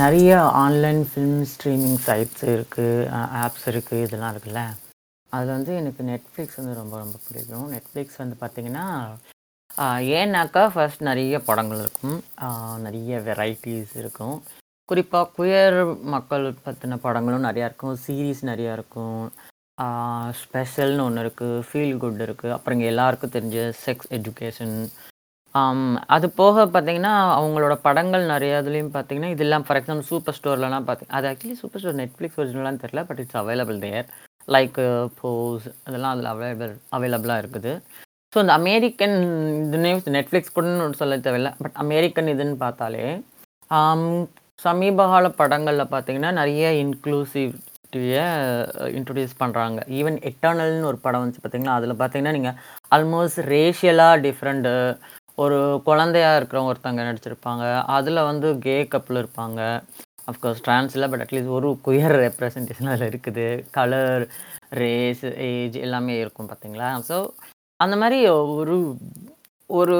நிறைய online film streaming sites இருக்குது apps இருக்குது இதெல்லாம் இருக்குல்ல. அதில் வந்து எனக்கு நெட்ஃப்ளிக்ஸ் வந்து ரொம்ப ரொம்ப பிடிக்கும். நெட்ஃப்ளிக்ஸ் வந்து பார்த்திங்கன்னா ஏன்னாக்கா ஃபர்ஸ்ட் நிறைய படங்கள் இருக்கும். நிறைய வெரைட்டிஸ் இருக்கும். குறிப்பாக குயர் மக்கள் பற்றின படங்களும் நிறையா இருக்கும். சீரீஸ் நிறையா இருக்கும். ஸ்பெஷல்னு ஒன்று இருக்குது ஃபீல் குட் இருக்குது அப்புறம் இங்கே எல்லாருக்கும் தெரிஞ்ச செக்ஸ் எஜுகேஷன் அது போக பார்த்தீங்கன்னா அவங்களோட படங்கள் நிறைய இதுலேயும் பார்த்தீங்கன்னா இதெல்லாம் ஃபார் எக்ஸாம்பிள் சூப்பர் ஸ்டோர்லலாம் பார்த்தீங்க அது ஆக்சுவலி சூப்பர் ஸ்டோர் நெட்ஃப்ளிக்ஸ் ஒரிஜினலான்னு தெரில but it's available there like Pose அதெல்லாம் அதில் அவைலபிள் அவைலபிளாக இருக்குது. ஸோ இந்த அமெரிக்கன் இதுனே நெட்ஃப்ளிக்ஸ் கூட சொல்ல தேவையில்ல பட் அமெரிக்கன் இதுன்னு பார்த்தாலே ஆம், சமீப கால படங்களில் பார்த்தீங்கன்னா நிறைய இன்க்ளூசிவிட்டியை இன்ட்ரடியூஸ் பண்ணுறாங்க ஈவன் எட்டர்னல்னு ஒரு படம் வந்துச்சு பார்த்தீங்கன்னா அதில் பார்த்தீங்கன்னா நீங்கள் ஆல்மோஸ்ட் ரேஷியலாக டிஃப்ரெண்ட்டு ஒரு குழந்தையா இருக்கிறவங்க ஒருத்தங்க நடிச்சிருப்பாங்க. அதில் வந்து கே கப்பில் இருப்பாங்க. அஃப்கோர்ஸ் ட்ரான்ஸ் இல்லை பட் அட்லீஸ்ட் ஒரு குயர் ரெப்ரசன்டேஷன் அதில் இருக்குது. கலர் ரேஸ் ஏஜ் எல்லாமே இருக்கும் பார்த்தீங்களா ஸோ அந்த மாதிரி ஒரு ஒரு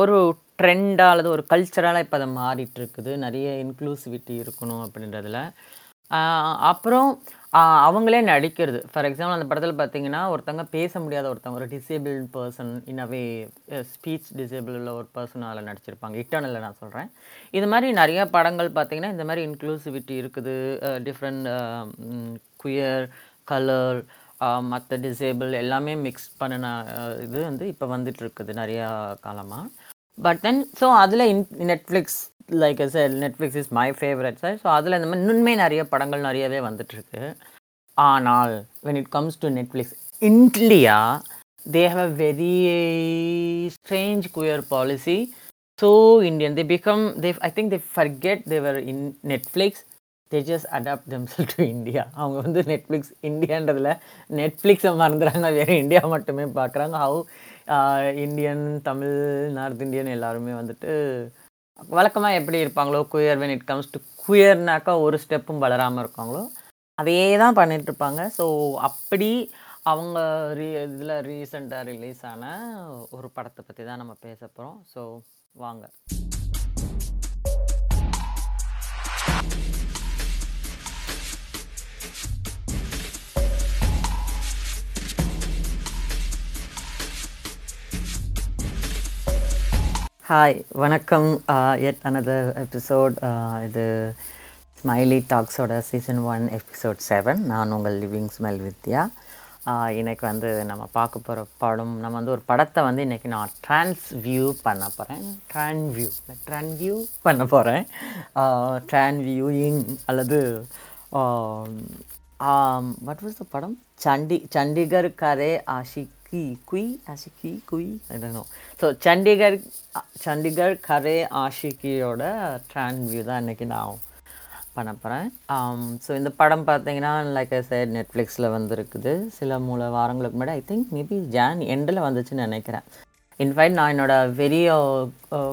ஒரு ட்ரெண்டாக அல்லது ஒரு கல்ச்சரால் இப்போ அதை மாறிட்டு இருக்குது. நிறைய இன்க்ளூசிவிட்டி இருக்கணும் அப்படின்றதுல. அப்புறம் அவங்களே நடிக்கிறது ஃபார் எக்ஸாம்பிள் அந்த படத்தில் பார்த்தீங்கன்னா ஒருத்தவங்க பேச முடியாத ஒருத்தவங்க ஒரு டிசேபிள் பர்சன் இன்னவே ஸ்பீச் டிசேபிள் உள்ள ஒரு பர்சன் அதில் நடிச்சிருப்பாங்க. இட்டர்னலில் நான் சொல்கிறேன் இது மாதிரி நிறைய படங்கள் பார்த்தீங்கன்னா இந்த மாதிரி இன்க்ளூசிவிட்டி இருக்குது. டிஃப்ரெண்ட் குயர் கலர் மற்ற டிசேபிள் எல்லாமே மிக்ஸ் பண்ணின இது வந்து இப்போ வந்துட்டு இருக்குது நிறையா காலமாக பட் தென் ஸோ அதில் in Netflix like sir Netflix is my favourite sir so அதில் இந்த மாதிரி இன்னுமே நிறைய படங்கள் நிறையவே வந்துட்டுருக்கு. ஆனால் when it comes to Netflix India they have a very strange queer policy so Indian they become they I think they forget they are in Netflix they just adapt themselves to India அவங்க வந்து Netflix இந்தியான்றதில் நெட்ஃப்ளிக்ஸை மறந்துடுறாங்க வேறு India மட்டுமே பார்க்குறாங்க. How Indian Tamil north Indian எல்லாருமே வந்துட்டு வழக்கமாக எப்படி இருப்பாங்களோ queer when it comes to குயர்னாக்கா ஒரு ஸ்டெப்பும் வளராமல் இருக்காங்களோ அதே தான் பண்ணிகிட்ருப்பாங்க ஸோ அப்படி அவங்க ரீ இதில் ரீசெண்டாக ரிலீஸ் ஆன ஒரு படத்தை பற்றி தான் நம்ம பேச போகிறோம் ஸோ வாங்க. ஹாய் வணக்கம். எட் அனதர் எபிசோட் இது ஸ்மைலி டாக்ஸோட சீசன் ஒன் எபிசோட் செவன் நான் உங்கள் லிவிங் ஸ்மைல் வித்யா. இன்றைக்கி வந்து நம்ம பார்க்க போகிற படம் நம்ம வந்து ஒரு படத்தை வந்து இன்றைக்கி நான் ட்ரான்ஸ் வியூ பண்ண போகிறேன் ட்ரான் வியூ ட்ரான் வியூ பண்ண போகிறேன் ட்ரான் வியூயிங் அல்லது வாட் வாஸ் த படம்? சண்டி சண்டிகர் கரே ஆஷிக் குய் ஆஷிகி குய் நோ ஸோ சண்டிகர் சண்டிகர் கரே ஆஷிகியோட ட்ரான் வியூ தான் இன்றைக்கி நான் பண்ண போகிறேன் ஸோ um, இந்த படம் பார்த்தீங்கன்னா லைக் ஐ சைட் நெட்ஃப்ளிக்ஸில் வந்துருக்குது. சில மூல வாரங்களுக்கு முன்னாடி ஐ திங்க் மேபி ஜான் எண்டில் வந்துச்சுன்னு நினைக்கிறேன். இன்ஃபேக்ட் நான் என்னோட வெரிய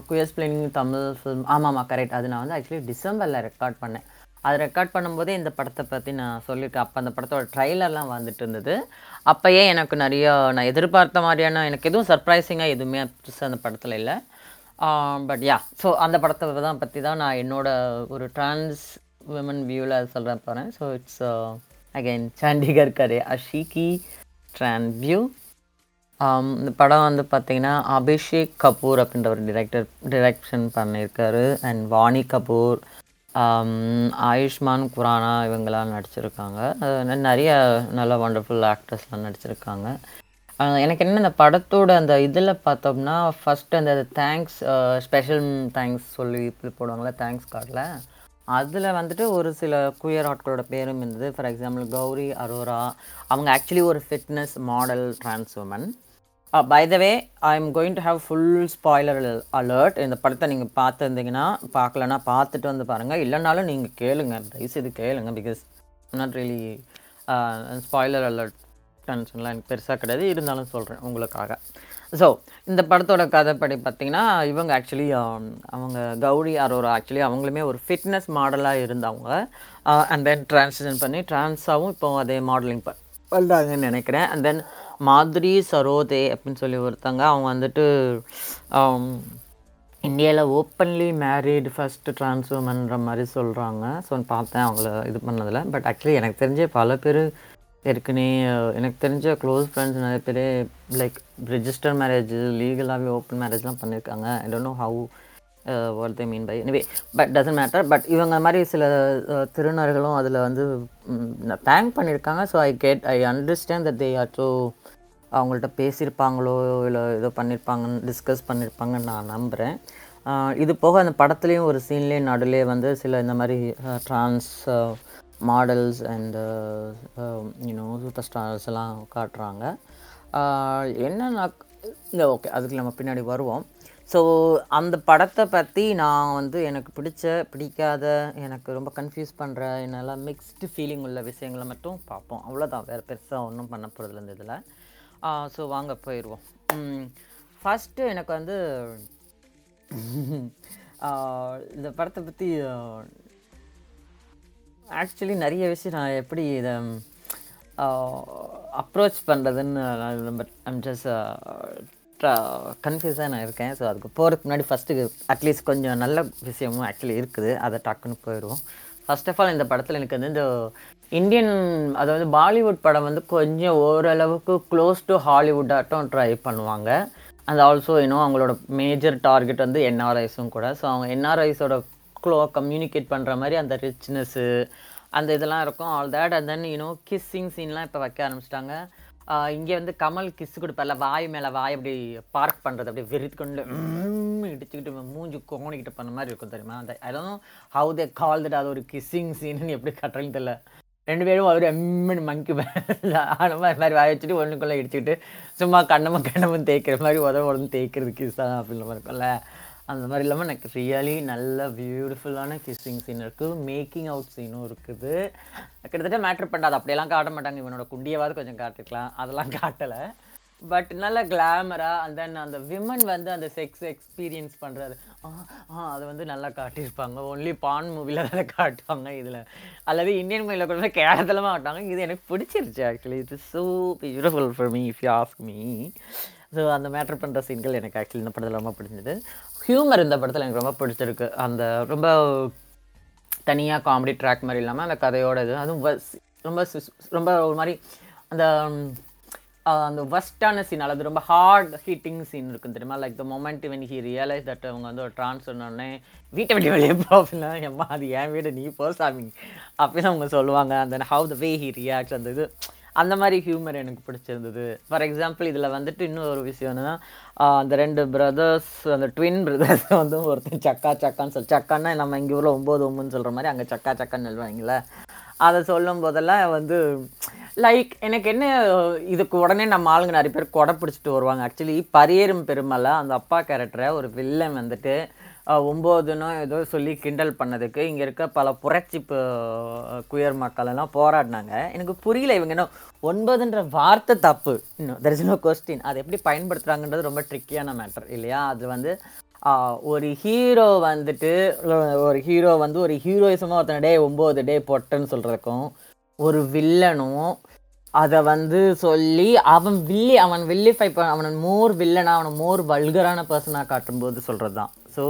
குயர்ஸ் பிளேனிங் தமிழ் ஃபிலிம் ஆமாம் ஆமாம் கரெக்ட் அது நான் வந்து ஆக்சுவலி டிசம்பரில் ரெக்கார்ட் பண்ணேன். அது ரெக்கார்ட் பண்ணும்போதே இந்த படத்தை பற்றி நான் சொல்லியிருக்கேன். அப்போ அந்த படத்தோட ட்ரைலர்லாம் வந்துட்டு இருந்தது. அப்போயே எனக்கு நிறைய நான் எதிர்பார்த்த மாதிரியான எனக்கு எதுவும் சர்ப்ரைசிங்காக எதுவுமே புதுசாக அந்த படத்தில் இல்லை. பட் யா ஸோ அந்த படத்தை தான் பற்றி தான் நான் என்னோட ஒரு ட்ரான்ஸ் விமன் வியூவில் சொல்கிறேன் போகிறேன் so it's again Chandigarh Kare Aashiqui trans view இந்த படம் வந்து பார்த்திங்கன்னா அபிஷேக் கபூர் அப்படின்ற ஒரு டிரெக்டர் டிரெக்ஷன் பண்ணியிருக்காரு. அண்ட் வாணி கபூர் ஆயுஷ்மான் குரானா இவங்களாம் நடிச்சிருக்காங்க. அது நிறைய நல்ல வண்டர்ஃபுல் ஆக்டர்ஸ்லாம் நடிச்சிருக்காங்க. எனக்கு என்ன இந்த படத்தோட அந்த இதில் பார்த்தோம்னா ஃபஸ்ட்டு அந்த தேங்க்ஸ் ஸ்பெஷல் தேங்க்ஸ் சொல்லி போடுவாங்களே போடுவாங்கள்ல தேங்க்ஸ் கார்டில் அதில் வந்துட்டு ஒரு சில குயர் ஆட்களோட பேரும் இருந்தது. ஃபார் எக்ஸாம்பிள் கௌரி அரோரா அவங்க ஆக்சுவலி ஒரு fitness model trans woman by the way I am going to have full spoiler alert இந்த படத்தை நீங்கள் பார்த்துருந்தீங்கன்னா பார்க்கலன்னா பார்த்துட்டு வந்து பாருங்கள் இல்லைனாலும் நீங்கள் கேளுங்க. இது கேளுங்க because not really spoiler alert டென்ஷன்லாம் எனக்கு பெருசாக கிடையாது. இருந்தாலும் சொல்கிறேன் உங்களுக்காக. ஸோ இந்த படத்தோட கதைப்படி பார்த்தீங்கன்னா இவங்க ஆக்சுவலி um, அவங்க கௌரி அரோரா ஆக்சுவலி அவங்களுமே ஒரு ஃபிட்னஸ் மாடலாக இருந்தவங்க. அண்ட் தென் ட்ரான்ஸ்ஜன் பண்ணி ட்ரான்ஸாகவும் இப்போ அதே மாடலிங் பண்ணுறாங்கன்னு நினைக்கிறேன். அண்ட் தென் மாதிரி சரோதே அப்படின்னு சொல்லி ஒருத்தங்க அவங்க வந்துட்டு இந்தியாவில் ஓப்பன்லி மேரீடு ஃபஸ்ட்டு ட்ரான்ஸ் உமன்ற மாதிரி சொல்கிறாங்க ஸோ பார்த்தேன் அவங்கள இது பண்ணதில். பட் ஆக்சுவலி எனக்கு தெரிஞ்ச பல பேர் ஏற்கனவே எனக்கு தெரிஞ்ச க்ளோஸ் ஃப்ரெண்ட்ஸ் நிறைய பேர் லைக் ரிஜிஸ்டர் மேரேஜ் லீகலாகவே ஓப்பன் மேரேஜ்லாம் பண்ணியிருக்காங்க I don't know how what they mean by anyway but doesn't matter but இவங்க மாதிரி சில uh, திருநர்களும் அதில் வந்து தேங்க் பண்ணியிருக்காங்க so I get I understand that they are so அவங்கள்ட்ட பேசியிருப்பாங்களோ இல்லை ஏதோ பண்ணியிருப்பாங்கன்னு டிஸ்கஸ் பண்ணியிருப்பாங்கன்னு நான் நம்புகிறேன் இது போக அந்த படத்துலேயும் ஒரு சீன்லேயே நடுலே வந்து சில இந்த மாதிரி trans models and you know super stars எல்லாம் காட்டுறாங்க. ஆஹ் என்னன்னா இல்லை ஓகே அதுக்கு நம்ம பின்னாடி வருவோம். ஸோ அந்த படத்தை பற்றி நான் வந்து எனக்கு பிடிச்ச பிடிக்காத எனக்கு ரொம்ப கன்ஃபியூஸ் பண்ணுற என்னெல்லாம் மிக்ஸ்டு ஃபீலிங் உள்ள விஷயங்களை மட்டும் பார்ப்போம். அவ்வளோதான் வேறு பெருசாக ஒன்றும் பண்ண போகிறதில்ல இந்த இதில். ஸோ வாங்க போயிடுவோம் ஃபஸ்ட்டு எனக்கு வந்து இந்த படத்தை பற்றி ஆக்சுவலி நிறைய விஷயம் நான் எப்படி இதை அப்ரோச் பண்ணுறதுன்னு பட் ஐம் ஜஸ்ட் கன்ஃபியூஸாக நான் இருக்கேன். ஸோ அதுக்கு போகிறதுக்கு முன்னாடி ஃபஸ்ட்டு அட்லீஸ்ட் கொஞ்சம் நல்ல விஷயமும் ஆக்சுவலி இருக்குது. அதை டக்குன்னு போயிடுவோம் ஃபர்ஸ்ட் ஆஃப் ஆல் இந்த படத்தில் எனக்கு வந்து இந்த இந்தியன் அதாவது பாலிவுட் படம் வந்து கொஞ்சம் ஓரளவுக்கு க்ளோஸ் டு ஹாலிவுட்டாட்டும் ட்ரை பண்ணுவாங்க. அண்ட் ஆல்சோ இன்னும் அவங்களோட மேஜர் டார்கெட் வந்து என்ஆர்ஐஸும் கூட. ஸோ அவங்க என்ஆர்ஐஸோட க்ளோ கம்யூனிகேட் பண்ணுற மாதிரி அந்த ரிச்னஸ்ஸு அந்த இதெல்லாம் இருக்கும் all that and then you know kissing சீன்லாம் இப்போ வைக்க ஆரம்பிச்சிட்டாங்க. இங்கே வந்து கமல் கிஸ் கொடுப்பார்ல வாய் மேலே வாய் அப்படி பார்க் பண்ணுறது அப்படி வெறித்து கொண்டு இடிச்சுக்கிட்டு மூஞ்சி கோணிக்கிட்டு பண்ண மாதிரி இருக்கும் தெரியுமா? அந்த அதுவும் ஹவு தே கால் தட் அது ஒரு கிஸ்ஸிங் சீன்னு எப்படி கட்டுறேன்னு தெரியல. ரெண்டு பேரும் அவர் எம்மன் மங்கி ஆன மாதிரி மாதிரி வாய வச்சுட்டு ஒன்றுக்குள்ளே இடிச்சுக்கிட்டு சும்மா கண்ணமும் கண்ணமும் தேய்க்கிற மாதிரி உதவ உடம்பு தேய்க்கிறது கிஸ் தான் அப்படின்ற மாதிரி இருக்கும்ல அந்த மாதிரி இல்லாமல் எனக்கு ரியலி நல்ல பியூட்டிஃபுல்லான கிஸ்ஸிங் சீன் இருக்குது மேக்கிங் அவுட் சீனும் இருக்குது. கிட்டத்தட்ட மேட்ரு பண்ணாது. அப்படியெல்லாம் காட்ட மாட்டாங்க. இவனோட குண்டியவாவது கொஞ்சம் காட்டிக்கலாம் அதெல்லாம் காட்டலை. பட் நல்ல கிளாமராக அண்ட் தென் அந்த விமன் வந்து அந்த செக்ஸ் எக்ஸ்பீரியன்ஸ் பண்ணுறது ஆ அதை வந்து நல்லா காட்டியிருப்பாங்க. ஒன்லி பான் மூவியில் அதை காட்டுவாங்க இதில். அல்லது இந்தியன் மூவியில் கூட கேரளமாக ஆட்டாங்க இது எனக்கு பிடிச்சிருச்சு actually it is so beautiful for me if you ask me so அந்த மேட்ரு பண்ணுற சீன்கள் எனக்கு ஆக்சுவலி இந்த படத்தில் ரொம்ப பிடிச்சது. ஹியூமர் இந்த படத்தில் எனக்கு ரொம்ப பிடிச்சிருக்கு. அந்த ரொம்ப தனியாக காமெடி ட்ராக் மாதிரி இல்லாமல் அந்த கதையோட இது. அதுவும் ரொம்ப ரொம்ப ஒரு மாதிரி அந்த அந்த வஸ்டான சீன் அல்லது ரொம்ப ஹார்ட் ஹீட்டிங் சீன் இருக்கும் தெரியுமா? Like the moment when he realise that அவங்க வந்து ஒரு ட்ரான்ஸ் சொன்னோடனே வீட்டை விட்டு வெளியே போகல எம்மா அது என் வீடு நீ போ சாமி. அப்படின்னு அவங்க சொல்லுவாங்க. அந்த how the way he reacts அந்த இது. அந்த மாதிரி ஹியூமர் எனக்கு பிடிச்சிருந்தது. ஃபார் எக்ஸாம்பிள் இதில் வந்துட்டு இன்னும் ஒரு விஷயம் என்னன்னா அந்த ரெண்டு பிரதர்ஸ் அந்த ட்வின் பிரதர்ஸ் வந்து ஒருத்தன் சக்கா சக்கான்னு சொல்லி சக்கான்னா நம்ம இங்கே ஊரில் ஒம்பது ஒம்புன்னு சொல்கிற மாதிரி அங்கே சக்கா சக்கான்னு சொல்லுவாங்களே அதை சொல்லும் போதெல்லாம் வந்து லைக் எனக்கு என்ன இதுக்கு உடனே நம்ம ஆளுங்க நிறைய பேர் கொடை பிடிச்சிட்டு வருவாங்க. ஆக்சுவலி பரியேறும் பெருமலை அந்த அப்பா கேரக்டரை ஒரு வில்லன் வந்துட்டு ஒம்போதுன்னு ஏதோ சொல்லி கிண்டல் பண்ணதுக்கு இங்கே இருக்க பல புரட்சி குயர் மக்கள் எல்லாம் போராடினாங்க. எனக்கு புரியல இவங்க என்ன ஒன்பதுன்ற வார்த்தை தப்பு. இன்னும் தெர் இஸ் நோ கொஸ்டின் அதை எப்படி பயன்படுத்துகிறாங்கன்றது ரொம்ப ட்ரிக்கியான மேட்டர் இல்லையா? அது வந்து ஒரு ஹீரோ வந்துட்டு ஒரு ஹீரோ வந்து ஒரு ஹீரோயிசமாக ஒருத்தன டே ஒம்பது டே பொட்டன்னு சொல்கிறதுக்கும் ஒரு வில்லனும் அதை வந்து சொல்லி அவன் வில்லி அவன் வில்லிஃபை அவன் மோர் வில்லனாக அவனை மோர் வல்கரான பர்சனாக காட்டும்போது சொல்கிறது தான் ஸோ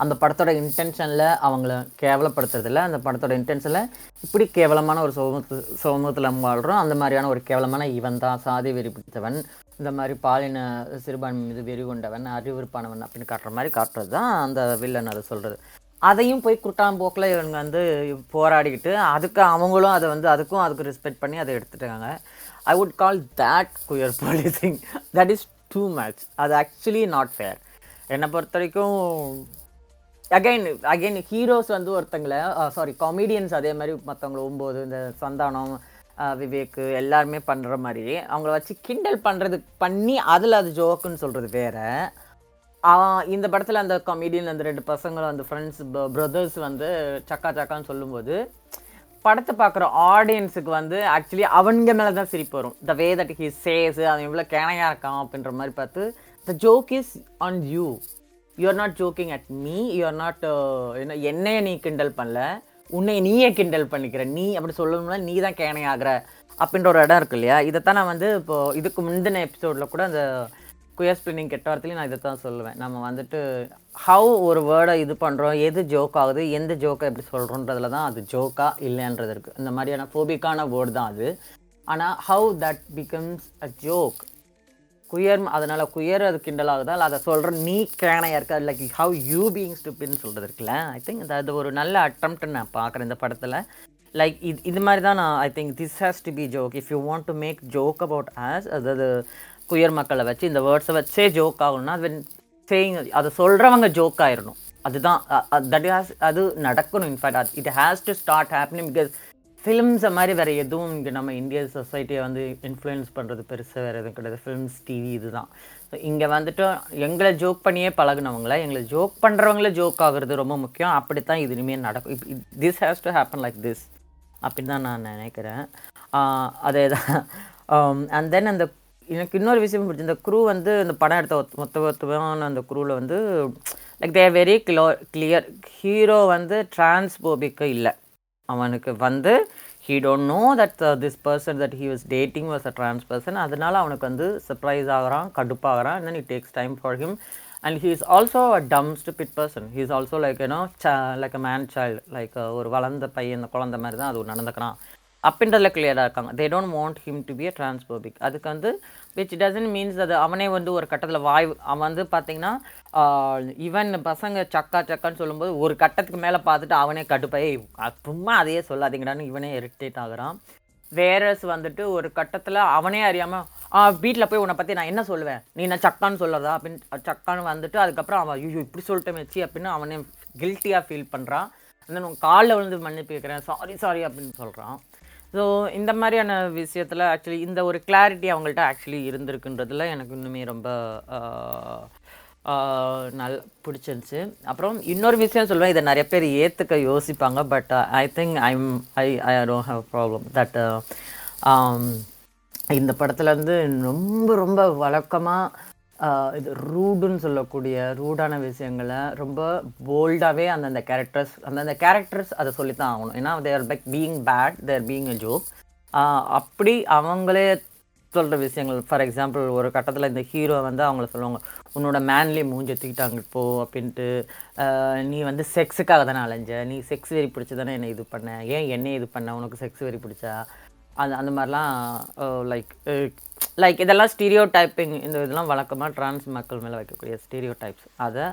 அந்த படத்தோட இன்டென்ஷனில் அவங்கள கேவலப்படுத்துறதில்ல. அந்த படத்தோட இன்டென்ஷனில் இப்படி கேவலமான ஒரு சோமத்து சோமத்தில் நம்ம வாழ்கிறோம் அந்த மாதிரியான ஒரு கேவலமான இவன் தான் சாதி வெறி பிடித்தவன் இந்த மாதிரி பாலின சிறுபான்மை மீது வெறி கொண்டவன் அறிவுறுப்பானவன் அப்படின்னு காட்டுற மாதிரி காட்டுறது தான் அந்த வில்லன் அதை சொல்கிறது அதையும் போய் குட்டாம்போக்கில் இவங்க வந்து போராடிக்கிட்டு அதுக்கு அவங்களும் அதை வந்து அதுக்கும் அதுக்கு ரெஸ்பெக்ட் பண்ணி அதை எடுத்துட்டாங்க. I would call that queer policing that is too much அது ஆக்சுவலி நாட் ஃபேர் என்னை பொறுத்த வரைக்கும் அகைன் அகைன் ஹீரோஸ் வந்து ஒருத்தங்களை சாரி காமெடியன்ஸ் அதே மாதிரி மற்றவங்கள ஒம்போது இந்த சந்தானம் விவேக்கு எல்லாருமே பண்ணுற மாதிரி அவங்கள வச்சு கிண்டல் பண்ணுறது பண்ணி அதில் அது ஜோக்குன்னு சொல்கிறது வேறு. இந்த படத்தில் அந்த காமெடியன் அந்த ரெண்டு பசங்களும் அந்த ஃப்ரெண்ட்ஸ் பிரதர்ஸ் வந்து சக்கா சக்கான்னு சொல்லும்போது படத்தை பார்க்குற ஆடியன்ஸுக்கு வந்து ஆக்சுவலி அவங்க மேலே தான் சிரிப்பு வரும். The way that he says அவன் இவ்வளோ கேனையாக இருக்கான் அப்படின்ற மாதிரி பார்த்து the joke is on you you are not joking at me you are not என்ன என்னைய நீ கிண்டல் பண்ணல. உன்னை நீயே கிண்டல் பண்ணிக்கிற. நீ அப்படி சொல்லணும்னா நீ தான் கேனையாகிற அப்படின்ற ஒரு இடம் இருக்கு இல்லையா? இதைத்தான் நான் வந்து இப்போது இதுக்கு முந்தின எபிசோடில் கூட அந்த குயர் ஸ்பின்னிங் கெட்ட வார்த்தையிலையும் நான் இதை தான் சொல்லுவேன். நம்ம வந்துட்டு ஹவு ஒரு வேர்டை இது பண்ணுறோம் எது ஜோக் ஆகுது எந்த ஜோக்கை எப்படி சொல்கிறோன்றதுல தான் அது ஜோக்கா இல்லைன்றது இருக்குது இந்த மாதிரியான ஃபோபிக்கான வேர்டு தான் அது. ஆனால் how that becomes a joke queer அதனால் குயர் அது கிண்டல் ஆகுதால் அதை சொல்கிற நீ கேனையாக இருக்காது லைக் ஹவ் யூ பீயிங் ஸ்டூப்பின்னு சொல்கிறது இருக்குல்ல? ஐ திங்க் அது ஒரு நல்ல அட்டம்ப்ட் நான் பார்க்குறேன் இந்த படத்தில். லைக் இது இது மாதிரி தான் நான் I think this has to be joke if you want to make joke about us அதாவது குயர் மக்களை வச்சு இந்த வேர்ட்ஸை வச்சே ஜோக் ஆகணும்னா அது சேயிங் அதை சொல்கிறவங்க ஜோக் ஆயிடணும் அதுதான் தட் ஹாஸ் அது நடக்கணும். In fact it has to start happening because ஃபிலிம்ஸை மாதிரி வேறு எதுவும் இங்கே நம்ம இந்திய சொசைட்டியை வந்து இன்ஃப்ளூயன்ஸ் பண்ணுறது பெருசாக வேறு எதுவும் கிடையாது. ஃபிலிம்ஸ் டிவி இதுதான். ஸோ இங்கே வந்துட்டு எங்களை ஜோக் பண்ணியே பழகினவங்கள எங்களை ஜோக் பண்ணுறவங்களே ஜோக் ஆகுறது ரொம்ப முக்கியம். அப்படி தான் இது இனிமேல் நடக்கும் this has to happen like this அப்படின்னு தான் நான் நினைக்கிறேன். அதே தான். அண்ட் தென் அந்த எனக்கு இன்னொரு விஷயம் பிடிச்சி இந்த க்ரூ வந்து இந்த படம் எடுத்த மொத்த மொத்தமான அந்த க்ரூவில் வந்து like they're very close clear hero வந்து டிரான்ஸ்போபிக்கு இல்லை. அவனுக்கு வந்து he don't know that this person that he was dating was a trans person அதனால அவனுக்கு வந்து சர்ப்ரைஸ் ஆகுறான் கடுப்பாகிறான். Then it takes time for him and he is also a a dumb person he is also like you know ச like a man child like ஒரு வளர்ந்த பையன் இந்த குழந்த மாதிரி தான் அது நடந்துக்கிறான். அப்படின்றதுல கிளியராக இருக்காங்க. They don't want him to be a transphobic அதுக்கு வந்து விச் டசன்ட் மீன்ஸ் அது அவனே வந்து ஒரு கட்டத்தில் வாய் அவன் வந்து பார்த்தீங்கன்னா ஈவன் பசங்க சக்கா சக்கான்னு சொல்லும்போது ஒரு கட்டத்துக்கு மேலே பார்த்துட்டு அவனே கடுப்பாய் சும்மா அதையே சொல்லாதீங்கடான்னு இவனே இரிட்டேட் ஆகுறான். வேரஸ் வந்துட்டு ஒரு கட்டத்தில் அவனே அறியாமல் வீட்டில் போய் உன்னை பற்றி நான் என்ன சொல்லுவேன்? நீ என்ன சக்கான்னு சொல்லதா அப்படின்னு சக்கான்னு வந்துட்டு அதுக்கப்புறம் அவன் ஐயோ இப்படி சொல்லிட்டு வச்சு அப்படின்னு அவனே கில்ட்டியாக ஃபீல் பண்ணுறான் அந்த உன் காலில் விழுந்து மன்னிப்பு கேட்குறேன் சாரி சாரி அப்படின்னு சொல்கிறான் ஸோ இந்த மாதிரியான விஷயத்தில் ஆக்சுவலி இந்த ஒரு கிளாரிட்டி அவங்கள்ட்ட ஆக்சுவலி இருந்திருக்குன்றதுல எனக்கு இன்னுமே ரொம்ப நல் பிடிச்சிருந்துச்சு. அப்புறம் இன்னொரு விஷயம் சொல்லுவேன் இதை நிறைய பேர் ஏற்றுக்க யோசிப்பாங்க but I think I'm I I don't have problem that இந்த படத்துலேருந்து ரொம்ப ரொம்ப வழக்கமாக இது ரூடுன்னு சொல்லக்கூடிய ரூடான விஷயங்களை ரொம்ப போல்டாகவே அந்தந்த கேரக்டர்ஸ் அந்தந்த கேரக்டர்ஸ் அதை சொல்லித்தான் ஆகணும். ஏன்னா their bike being bad their being a joke அப்படி அவங்களே சொல்கிற விஷயங்கள் ஃபார் எக்ஸாம்பிள் ஒரு கட்டத்தில் இந்த ஹீரோ வந்து அவங்கள சொல்லுவாங்க உன்னோட மேன்லி மூஞ்சி தூக்கிட்டாங்க இப்போ அப்படின்ட்டு. நீ வந்து செக்ஸுக்காக தானே அலைஞ்ச நீ செக்ஸ் வெறி பிடிச்சி தானே என்னை இது பண்ண ஏன் என்னை இது பண்ண உனக்கு செக்ஸ் வெறி பிடிச்சா? அது அந்த மாதிரிலாம் லைக் லைக் இதெல்லாம் ஸ்டீரியோ டைப்பிங் இந்த இதெல்லாம் வழக்கமாக ட்ரான்ஸ் மக்கள் மேலே வைக்கக்கூடிய ஸ்டீரியோ டைப்ஸ் அதை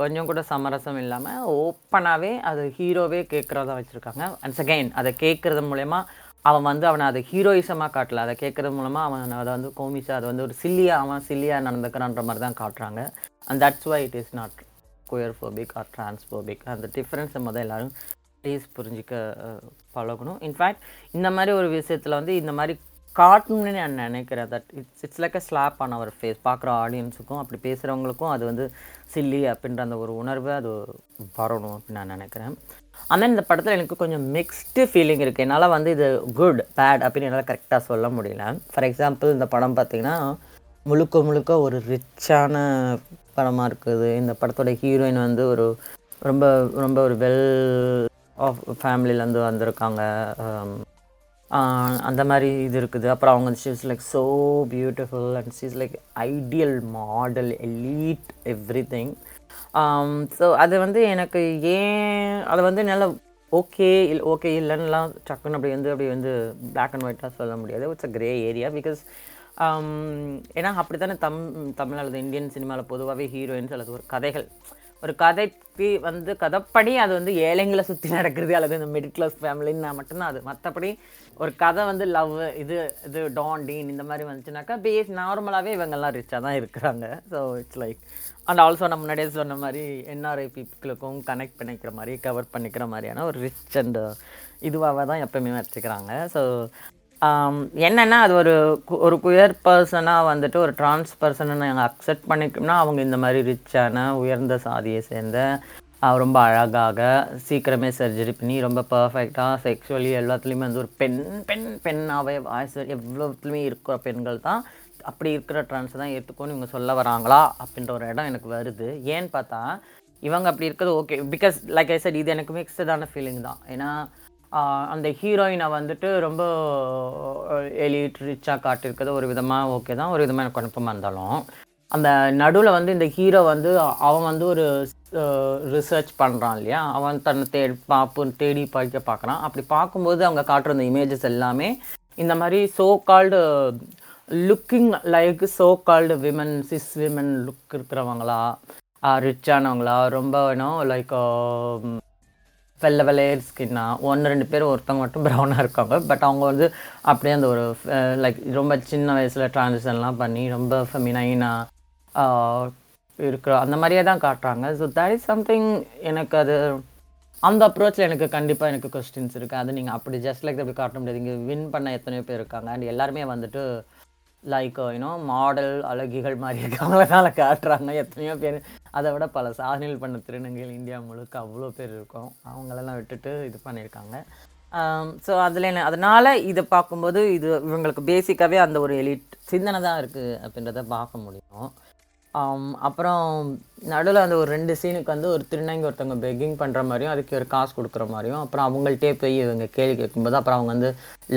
கொஞ்சம் கூட சமரசம் இல்லாமல் ஓப்பனாகவே அது ஹீரோவே கேட்குறதா வச்சுருக்காங்க. அண்ட் அகைன் அதை கேட்குறது மூலயமா அவன் வந்து அவனை அதை ஹீரோயிசமாக காட்டல. அதை கேட்குறது மூலமாக அவன் அதை வந்து கோமிஷா அதை வந்து ஒரு சில்லியாக அவன் சில்லியாக நடந்துக்கிறான்ற மாதிரி தான் காட்டுறாங்க. And that's why it is not queer phobic or transphobic அந்த டிஃப்ரென்ஸை மொதல் எல்லோரும் ப்ளீஸ் புரிஞ்சிக்க பழகணும். இன்ஃபேக்ட் இந்த மாதிரி ஒரு விஷயத்தில் வந்து இந்த மாதிரி காட்டணும்னு நான் நினைக்கிறேன். That it's it's like a slap on our face பார்க்குற ஆடியன்ஸுக்கும் அப்படி பேசுகிறவங்களுக்கும் அது வந்து சில்லி அப்படின்ற அந்த ஒரு உணர்வு அது வரணும் அப்படின்னு நான் நினைக்கிறேன். ஆனால் இந்த படத்தில் எனக்கு கொஞ்சம் மிக்ஸ்டு ஃபீலிங் இருக்குது என்னால் வந்து இது குட் பேட் அப்படின்னு என்னால் கரெக்டாக சொல்ல முடியல. ஃபார் எக்ஸாம்பிள் இந்த படம் பார்த்திங்கன்னா முழுக்க முழுக்க ஒரு ரிச்சான படமாக இருக்குது. இந்த படத்தோட ஹீரோயின் வந்து ஒரு ரொம்ப ரொம்ப ஒரு வெல் ஆஃப் ஃபேமிலியிலேருந்து வந்திருக்காங்க. Um, அந்த மாதிரி இது இருக்குது. அப்புறம் அவங்க she's like so beautiful and she's like ideal model elite everything so அது வந்து எனக்கு ஏன் அதை வந்து நல்லா ஓகே இல் ஓகே இல்லைன்னுலாம் டக்குன்னு அப்படி வந்து அப்படி வந்து பிளாக் அண்ட் ஒயிட்டாக சொல்ல முடியாது. It's a grey area because ஏன்னா அப்படி தானே தம் தமிழ் அல்லது இந்தியன் சினிமாவில் பொதுவாகவே ஹீரோயின்ஸ் அல்லது ஒரு கதைகள். ஒரு கதைக்கு வந்து கதைப்படி அது வந்து ஏழைங்களை சுற்றி நடக்கிறது அல்லது இந்த மிடில் கிளாஸ் ஃபேமிலின்னா மட்டும்தான் அது. மற்றபடி ஒரு கதை வந்து லவ் இது இது டான் டீன் இந்த மாதிரி வந்துச்சுனாக்கா பேஸ் நார்மலாகவே இவங்கெல்லாம் ரிச்சாக தான் இருக்கிறாங்க. So it's like and also நம்ம முன்னாடியே சொன்ன மாதிரி என்ஆர்ஐ பீப்புளுக்கும் கனெக்ட் பண்ணிக்கிற மாதிரி கவர் பண்ணிக்கிற மாதிரியான ஒரு ரிச் அண்ட் இதுவாக தான் எப்போயுமே வச்சுக்கிறாங்க. ஸோ என்னென்னா அது ஒரு கு- ஒரு குயர் பர்சனாக வந்துட்டு ஒரு ட்ரான்ஸ் பர்சனை நாங்கள் அக்செப்ட் பண்ணிக்கணும்னா அவங்க இந்த மாதிரி ரிச்சான உயர்ந்த சாதியை சேர்ந்த ரொம்ப அழகாக சீக்கிரமே சர்ஜரி பண்ணி ரொம்ப பர்ஃபெக்டாக செக்ஷுவலி எல்லாத்துலேயுமே வந்து ஒரு பெண் பெண் பெண்ணாகவே வாய்ஸ் எவ்வளோத்துலையுமே இருக்கிற பெண்கள் தான் அப்படி இருக்கிற ட்ரான்ஸ் தான் ஏற்றுக்கோன்னு இவங்க சொல்ல வராங்களா அப்படின்ற ஒரு இடம் எனக்கு வருது. ஏன்னு பார்த்தா இவங்க அப்படி இருக்கிறது okay because like I said இது எனக்கு மிக்சடான ஃபீலிங் தான். ஏன்னா அந்த ஹீரோயினை வந்துட்டு ரொம்ப எலிட் ரிச்சாக காட்டியிருக்கிறது ஒரு விதமாக ஓகே தான். ஒரு விதமாக எனக்கு குழப்பமாக இருந்தாலும். அந்த நடுவில் வந்து இந்த ஹீரோ வந்து அவன் வந்து ஒரு ரிசர்ச் பண்ணுறான் இல்லையா? அவன் தன்னை தே பாப்பு தேடி படிக்க பார்க்குறான் அப்படி பார்க்கும்போது அவங்க காட்டுற அந்த இமேஜஸ் எல்லாமே இந்த மாதிரி so called looking like so called women cis women look இருக்கிறவங்களா ரிச்சானவங்களா ரொம்ப வேணும் லைக் வெள்ளை வெள்ளையர் ஸ்கின்னா ஒன்று ரெண்டு பேர் ஒருத்தவங்க மட்டும் ப்ரௌனாக இருக்காங்க. பட் அவங்க வந்து அப்படியே அந்த ஒரு லைக் ரொம்ப சின்ன வயசில் ட்ரான்சிஷன்லாம் பண்ணி ரொம்ப ஃபெமினைனாக இருக்கிற அந்த மாதிரியே தான் காட்டுறாங்க. ஸோ தட் இஸ் சம்திங் எனக்கு அது அந்த அப்ரோச்சில் எனக்கு கண்டிப்பாக எனக்கு கொஸ்டின்ஸ் இருக்குது அது நீங்கள் அப்படி ஜஸ்ட் லைக் அப்படி காட்ட முடியாது. இங்கே வின் பண்ண எத்தனையோ பேர் இருக்காங்க. அண்ட் எல்லாருமே வந்துட்டு லைக் யூனோ மாடல் அழகிகள் மாதிரி இருக்காங்களனால காட்டுறாங்க. எத்தனையோ பேர். அதை விட பல சாதனைகள் பண்ண திருநங்கைகள் இந்தியா முழுக்க அவ்வளோ பேர் இருக்கும். அவங்களெல்லாம் விட்டுட்டு இது பண்ணியிருக்காங்க. ஸோ அதில் என்ன அதனால் இதை பார்க்கும்போது இது இவங்களுக்கு பேசிக்காகவே அந்த ஒரு எலிட் சிந்தனை தான் இருக்குது அப்படின்றத பார்க்க முடியும். அப்புறம் நடுவில் அந்த ஒரு ரெண்டு சீனுக்கு வந்து ஒரு திருநங்கை ஒருத்தவங்க பெக்கிங் பண்ணுற மாதிரியும் அதுக்கு ஒரு காசு கொடுக்குற மாதிரியும் அப்புறம் அவங்கள்ட்டே போய் இவங்க கேள்வி கேட்கும்போது அப்புறம் அவங்க வந்து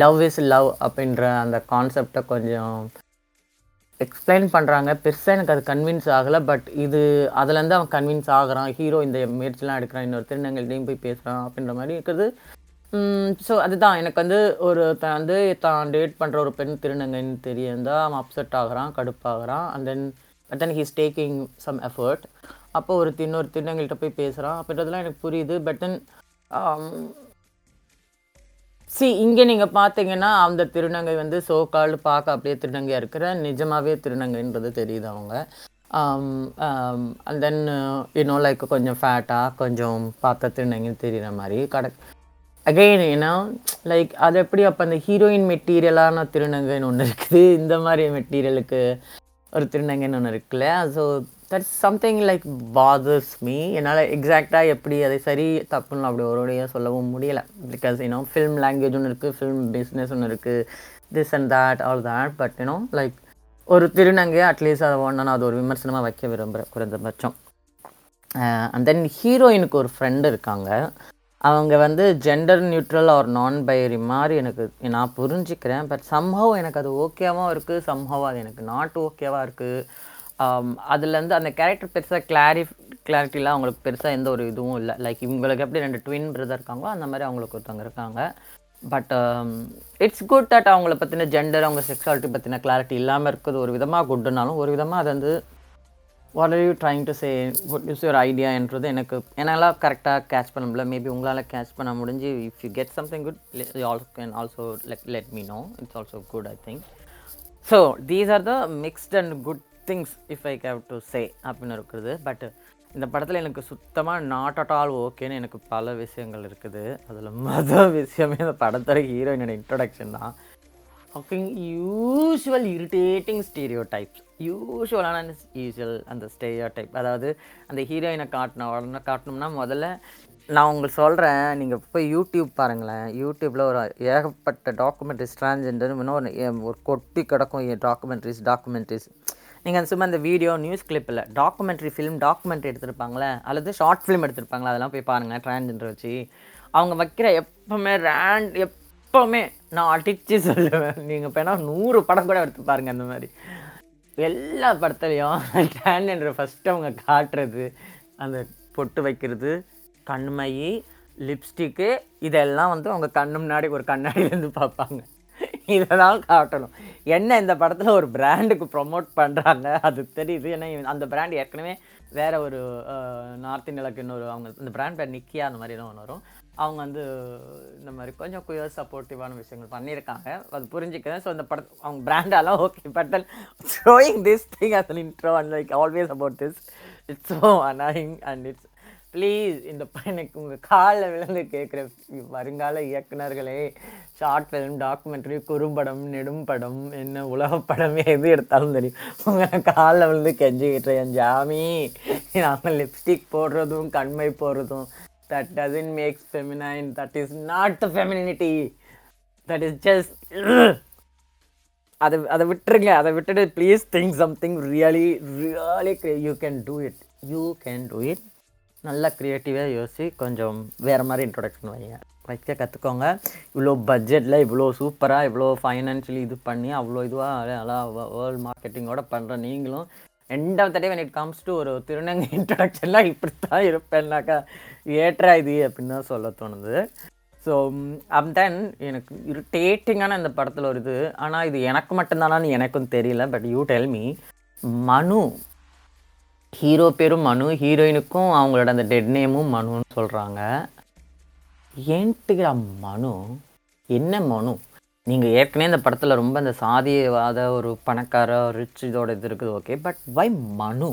லவ் இஸ் லவ் அப்படின்ற அந்த கான்செப்டை கொஞ்சம் எக்ஸ்பிளைன் பண்ணுறாங்க பெருசாக எனக்கு அது கன்வின்ஸ் ஆகலை பட் இது அதுலேருந்து அவன் கன்வின்ஸ் ஆகிறான். ஹீரோ இந்த முயற்சிலாம் எடுக்கிறான் இன்னொரு திருநங்கள்டையும் போய் பேசுகிறான் அப்படின்ற மாதிரி இருக்குது. ஸோ அதுதான். எனக்கு வந்து ஒரு தான் வந்து தான் டேட் பண்ணுற ஒரு பெண் திருநங்கைன்னு தெரியுந்தா அவன் அப்செட் ஆகிறான் கடுப்பாகிறான். And then but then he's taking some effort அப்போ ஒரு இன்னொரு திருநங்கைகிட்ட போய் பேசுகிறான் அப்படின்றதுலாம் எனக்கு புரியுது. பட் தென் சி um, இங்கே நீங்கள் பார்த்தீங்கன்னா அந்த திருநங்கை வந்து சோக்கால் பார்க்க அப்படியே திருநங்கையாக இருக்கிற நிஜமாகவே திருநங்கைன்றது தெரியுது அவங்க. அண்ட் தென் இன்னும் லைக் கொஞ்சம் ஃபேட்டாக கொஞ்சம் பார்த்த திருநங்கைன்னு தெரிகிற மாதிரி. கடை அகெயின் ஏன்னா லைக் அது எப்படி அப்போ அந்த ஹீரோயின் மெட்டீரியலான திருநங்கைன்னு ஒன்று இருக்குது. இந்த மாதிரி மெட்டீரியலுக்கு ஒரு திருநங்கைன்னு ஒன்று இருக்குல்ல. So that's something like bothers me என்னால் எக்ஸாக்டாக எப்படி அதை சரி தப்புன்னு அப்படி ஒரு சொல்லவும் முடியலை. பிகாஸ் யூனோ ஃபில்ம் லாங்குவேஜ் ஒன்று இருக்குது ஃபில்ம் பிஸ்னஸ் ஒன்று இருக்குது this and that all that but you know like ஒரு திருநங்கையை அட்லீஸ்ட் அதை ஒன்று நான் அது ஒரு விமர்சனமாக வைக்க விரும்புகிறேன் குறைந்தபட்சம். அண்ட் தென் ஹீரோயினுக்கு ஒரு ஃப்ரெண்டு இருக்காங்க. அவங்க வந்து ஜெண்டர் நியூட்ரல் ஆர் நான் பைரி மாதிரி எனக்கு நான் புரிஞ்சுக்கிறேன். பட் சம்ஹவ் எனக்கு அது ஓகேவாகவும் இருக்குது சம்ஹவ் அது எனக்கு நாட் ஓகேவாக இருக்குது um, அதுலேருந்து அந்த கேரக்டர் பெருசாக கிளாரி கிளாரிட்டிலாம் அவங்களுக்கு பெருசாக எந்த ஒரு இதுவும் இல்லை. லைக் இவங்களுக்கு எப்படி ரெண்டு ட்வின் பிரதர் இருக்காங்களோ அந்த மாதிரி அவங்களுக்கு ஒருத்தவங்க இருக்காங்க. பட் இட்ஸ் குட் தட் அவங்கள பற்றின ஜெண்டர் அவங்க செக்ஷுவாலிட்டி பற்றின கிளாரிட்டி இல்லாமல் இருக்குது ஒரு விதமாக குட்டுனாலும் ஒரு விதமாக அது வந்து what are you trying to say what is your ஐடியான்றது எனக்கு என்னால் கரெக்டாக கேட்ச் பண்ண முடியல. மேபி உங்களால் கேட்ச் பண்ண முடிஞ்சு if you get something good also can also let let me know it's also good I think so these are the mixed and good things if I have to say அப்படின்னு இருக்குது. But இந்த படத்தில் எனக்கு சுத்தமாக not at all ஓகேன்னு எனக்கு பல விஷயங்கள் இருக்குது. அதில் மொதல் விஷயமே இந்த படத்தோட ஹீரோயினோட இன்ட்ரொடக்ஷன் தான். Fucking usual irritating stereotypes யூஸ்வலான யூஸ்வல் அந்த ஸ்டீரியோ டைப் அதாவது அந்த ஹீரோயினை காட்டின உடனே காட்டணும்னா முதல்ல நான் உங்களுக்கு சொல்கிறேன் நீங்கள் போய் யூடியூப் பாருங்களேன். யூடியூப்பில் ஒரு ஏகப்பட்ட டாக்குமெண்ட்ரிஸ் டிரான்ஜெண்டர் இன்னொரு ஒரு கொட்டி கிடக்கும் டாக்குமெண்ட்ரிஸ் டாக்குமெண்ட்ரிஸ் நீங்கள் சும்மா இந்த வீடியோ நியூஸ் கிளிப்பில் டாக்குமெண்ட்ரி ஃபிலிம் டாக்குமெண்ட்ரி எடுத்திருப்பாங்களே அல்லது ஷார்ட் ஃபிலிம் எடுத்திருப்பாங்களே அதெல்லாம் போய் பாருங்கள் டிரான்ஜெண்டர் வச்சு. அவங்க வைக்கிற எப்போவுமே ரேண்ட் எப்போவுமே நான் அடித்து சொல்லுவேன். நீங்கள் இப்போ நூறு படம் கூட எடுத்து பாருங்கள் அந்த மாதிரி. எல்லா படத்துலையும் டிரான்ஜெண்டர் ஃபஸ்ட்டு அவங்க காட்டுறது அந்த பொட்டு வைக்கிறது கண்மை லிப்ஸ்டிக்கு இதெல்லாம் வந்து அவங்க கண்ணு முன்னாடி ஒரு கண்ணாடியிலேருந்து பார்ப்பாங்க. இதை தான் காட்டணும். என்ன இந்த படத்தில் ஒரு பிராண்டுக்கு ப்ரொமோட் பண்ணுறாங்க அது தெரியுது. ஏன்னா அந்த பிராண்ட் ஏற்கனவே வேறு ஒரு நார்த் இந்தியாவுக்கு இன்னொரு அவங்க இந்த பிராண்ட் பேர் நிக்கியா அந்த மாதிரி தான் ஒன்று வரும். அவங்க வந்து இந்த மாதிரி கொஞ்சம் குயர் சப்போர்ட்டிவான விஷயங்கள் பண்ணியிருக்காங்க. அது புரிஞ்சுக்கிறேன் ஸோ இந்த படத்தை அவங்க பிராண்டாலாம் okay but then showing this thing as an intro and like always about this it's so annoying and it's please இந்த எனக்கு உங்கள் காலில் விழுந்து கேட்குற வருங்கால இயக்குனர்களே ஷார்ட் ஃபிலிம் டாக்குமெண்ட்ரி குறும்படம் நெடும்படம் என்ன உலகப்படம் எது எடுத்தாலும் தெரியும். உங்கள் காலில் விழுந்து கெஞ்சிக்கிட்டேன் என் ஜாமி. நாங்கள் லிப்ஸ்டிக் போடுறதும் கண்மை போடுறதும். That doesn't makes feminine that is not the feminity that is just அதை அதை விட்டுருங்க. அதை விட்டுட்டு please think something really really you can do it you can do it நல்லா க்ரியேட்டிவாக யோசி. கொஞ்சம் வேறு மாதிரி இன்ட்ரொடக்ஷன் வைங்க. வைக்க கற்றுக்கோங்க இவ்வளோ பட்ஜெட்டில் இவ்வளோ சூப்பராக இவ்வளோ ஃபைனான்ஷியலி இது பண்ணி அவ்வளோ இதுவாக நல்லா வேர்ல்ட் மார்க்கெட்டிங்கோட பண்ணுற நீங்களும் end of the day when it comes to ஒரு திருநங்கை இன்ட்ரடக்ஷன்லாம் இப்படி தான் இருப்பேன்னாக்கா ஏற்றா இது அப்படின்னு தான் சொல்ல தோணுது. ஸோ அப் தென் எனக்கு இரிட்டேட்டிங்கான இந்த படத்தில் ஒரு இது. ஆனால் இது எனக்கு மட்டும்தானான்னு எனக்கும் தெரியல but you tell me Manu. Hero பேரும் மனு ஹீரோயினுக்கும் அவங்களோட அந்த டெட் நேமும் மனுன்னு சொல்கிறாங்க ஏன்ட்டுக்கிற மனு. என்ன மனு? நீங்கள் ஏற்கனவே இந்த படத்தில் ரொம்ப அந்த சாதியவாத ஒரு பணக்கார ரிச் இதோட இது இருக்குது ஓகே பட் வை மனு?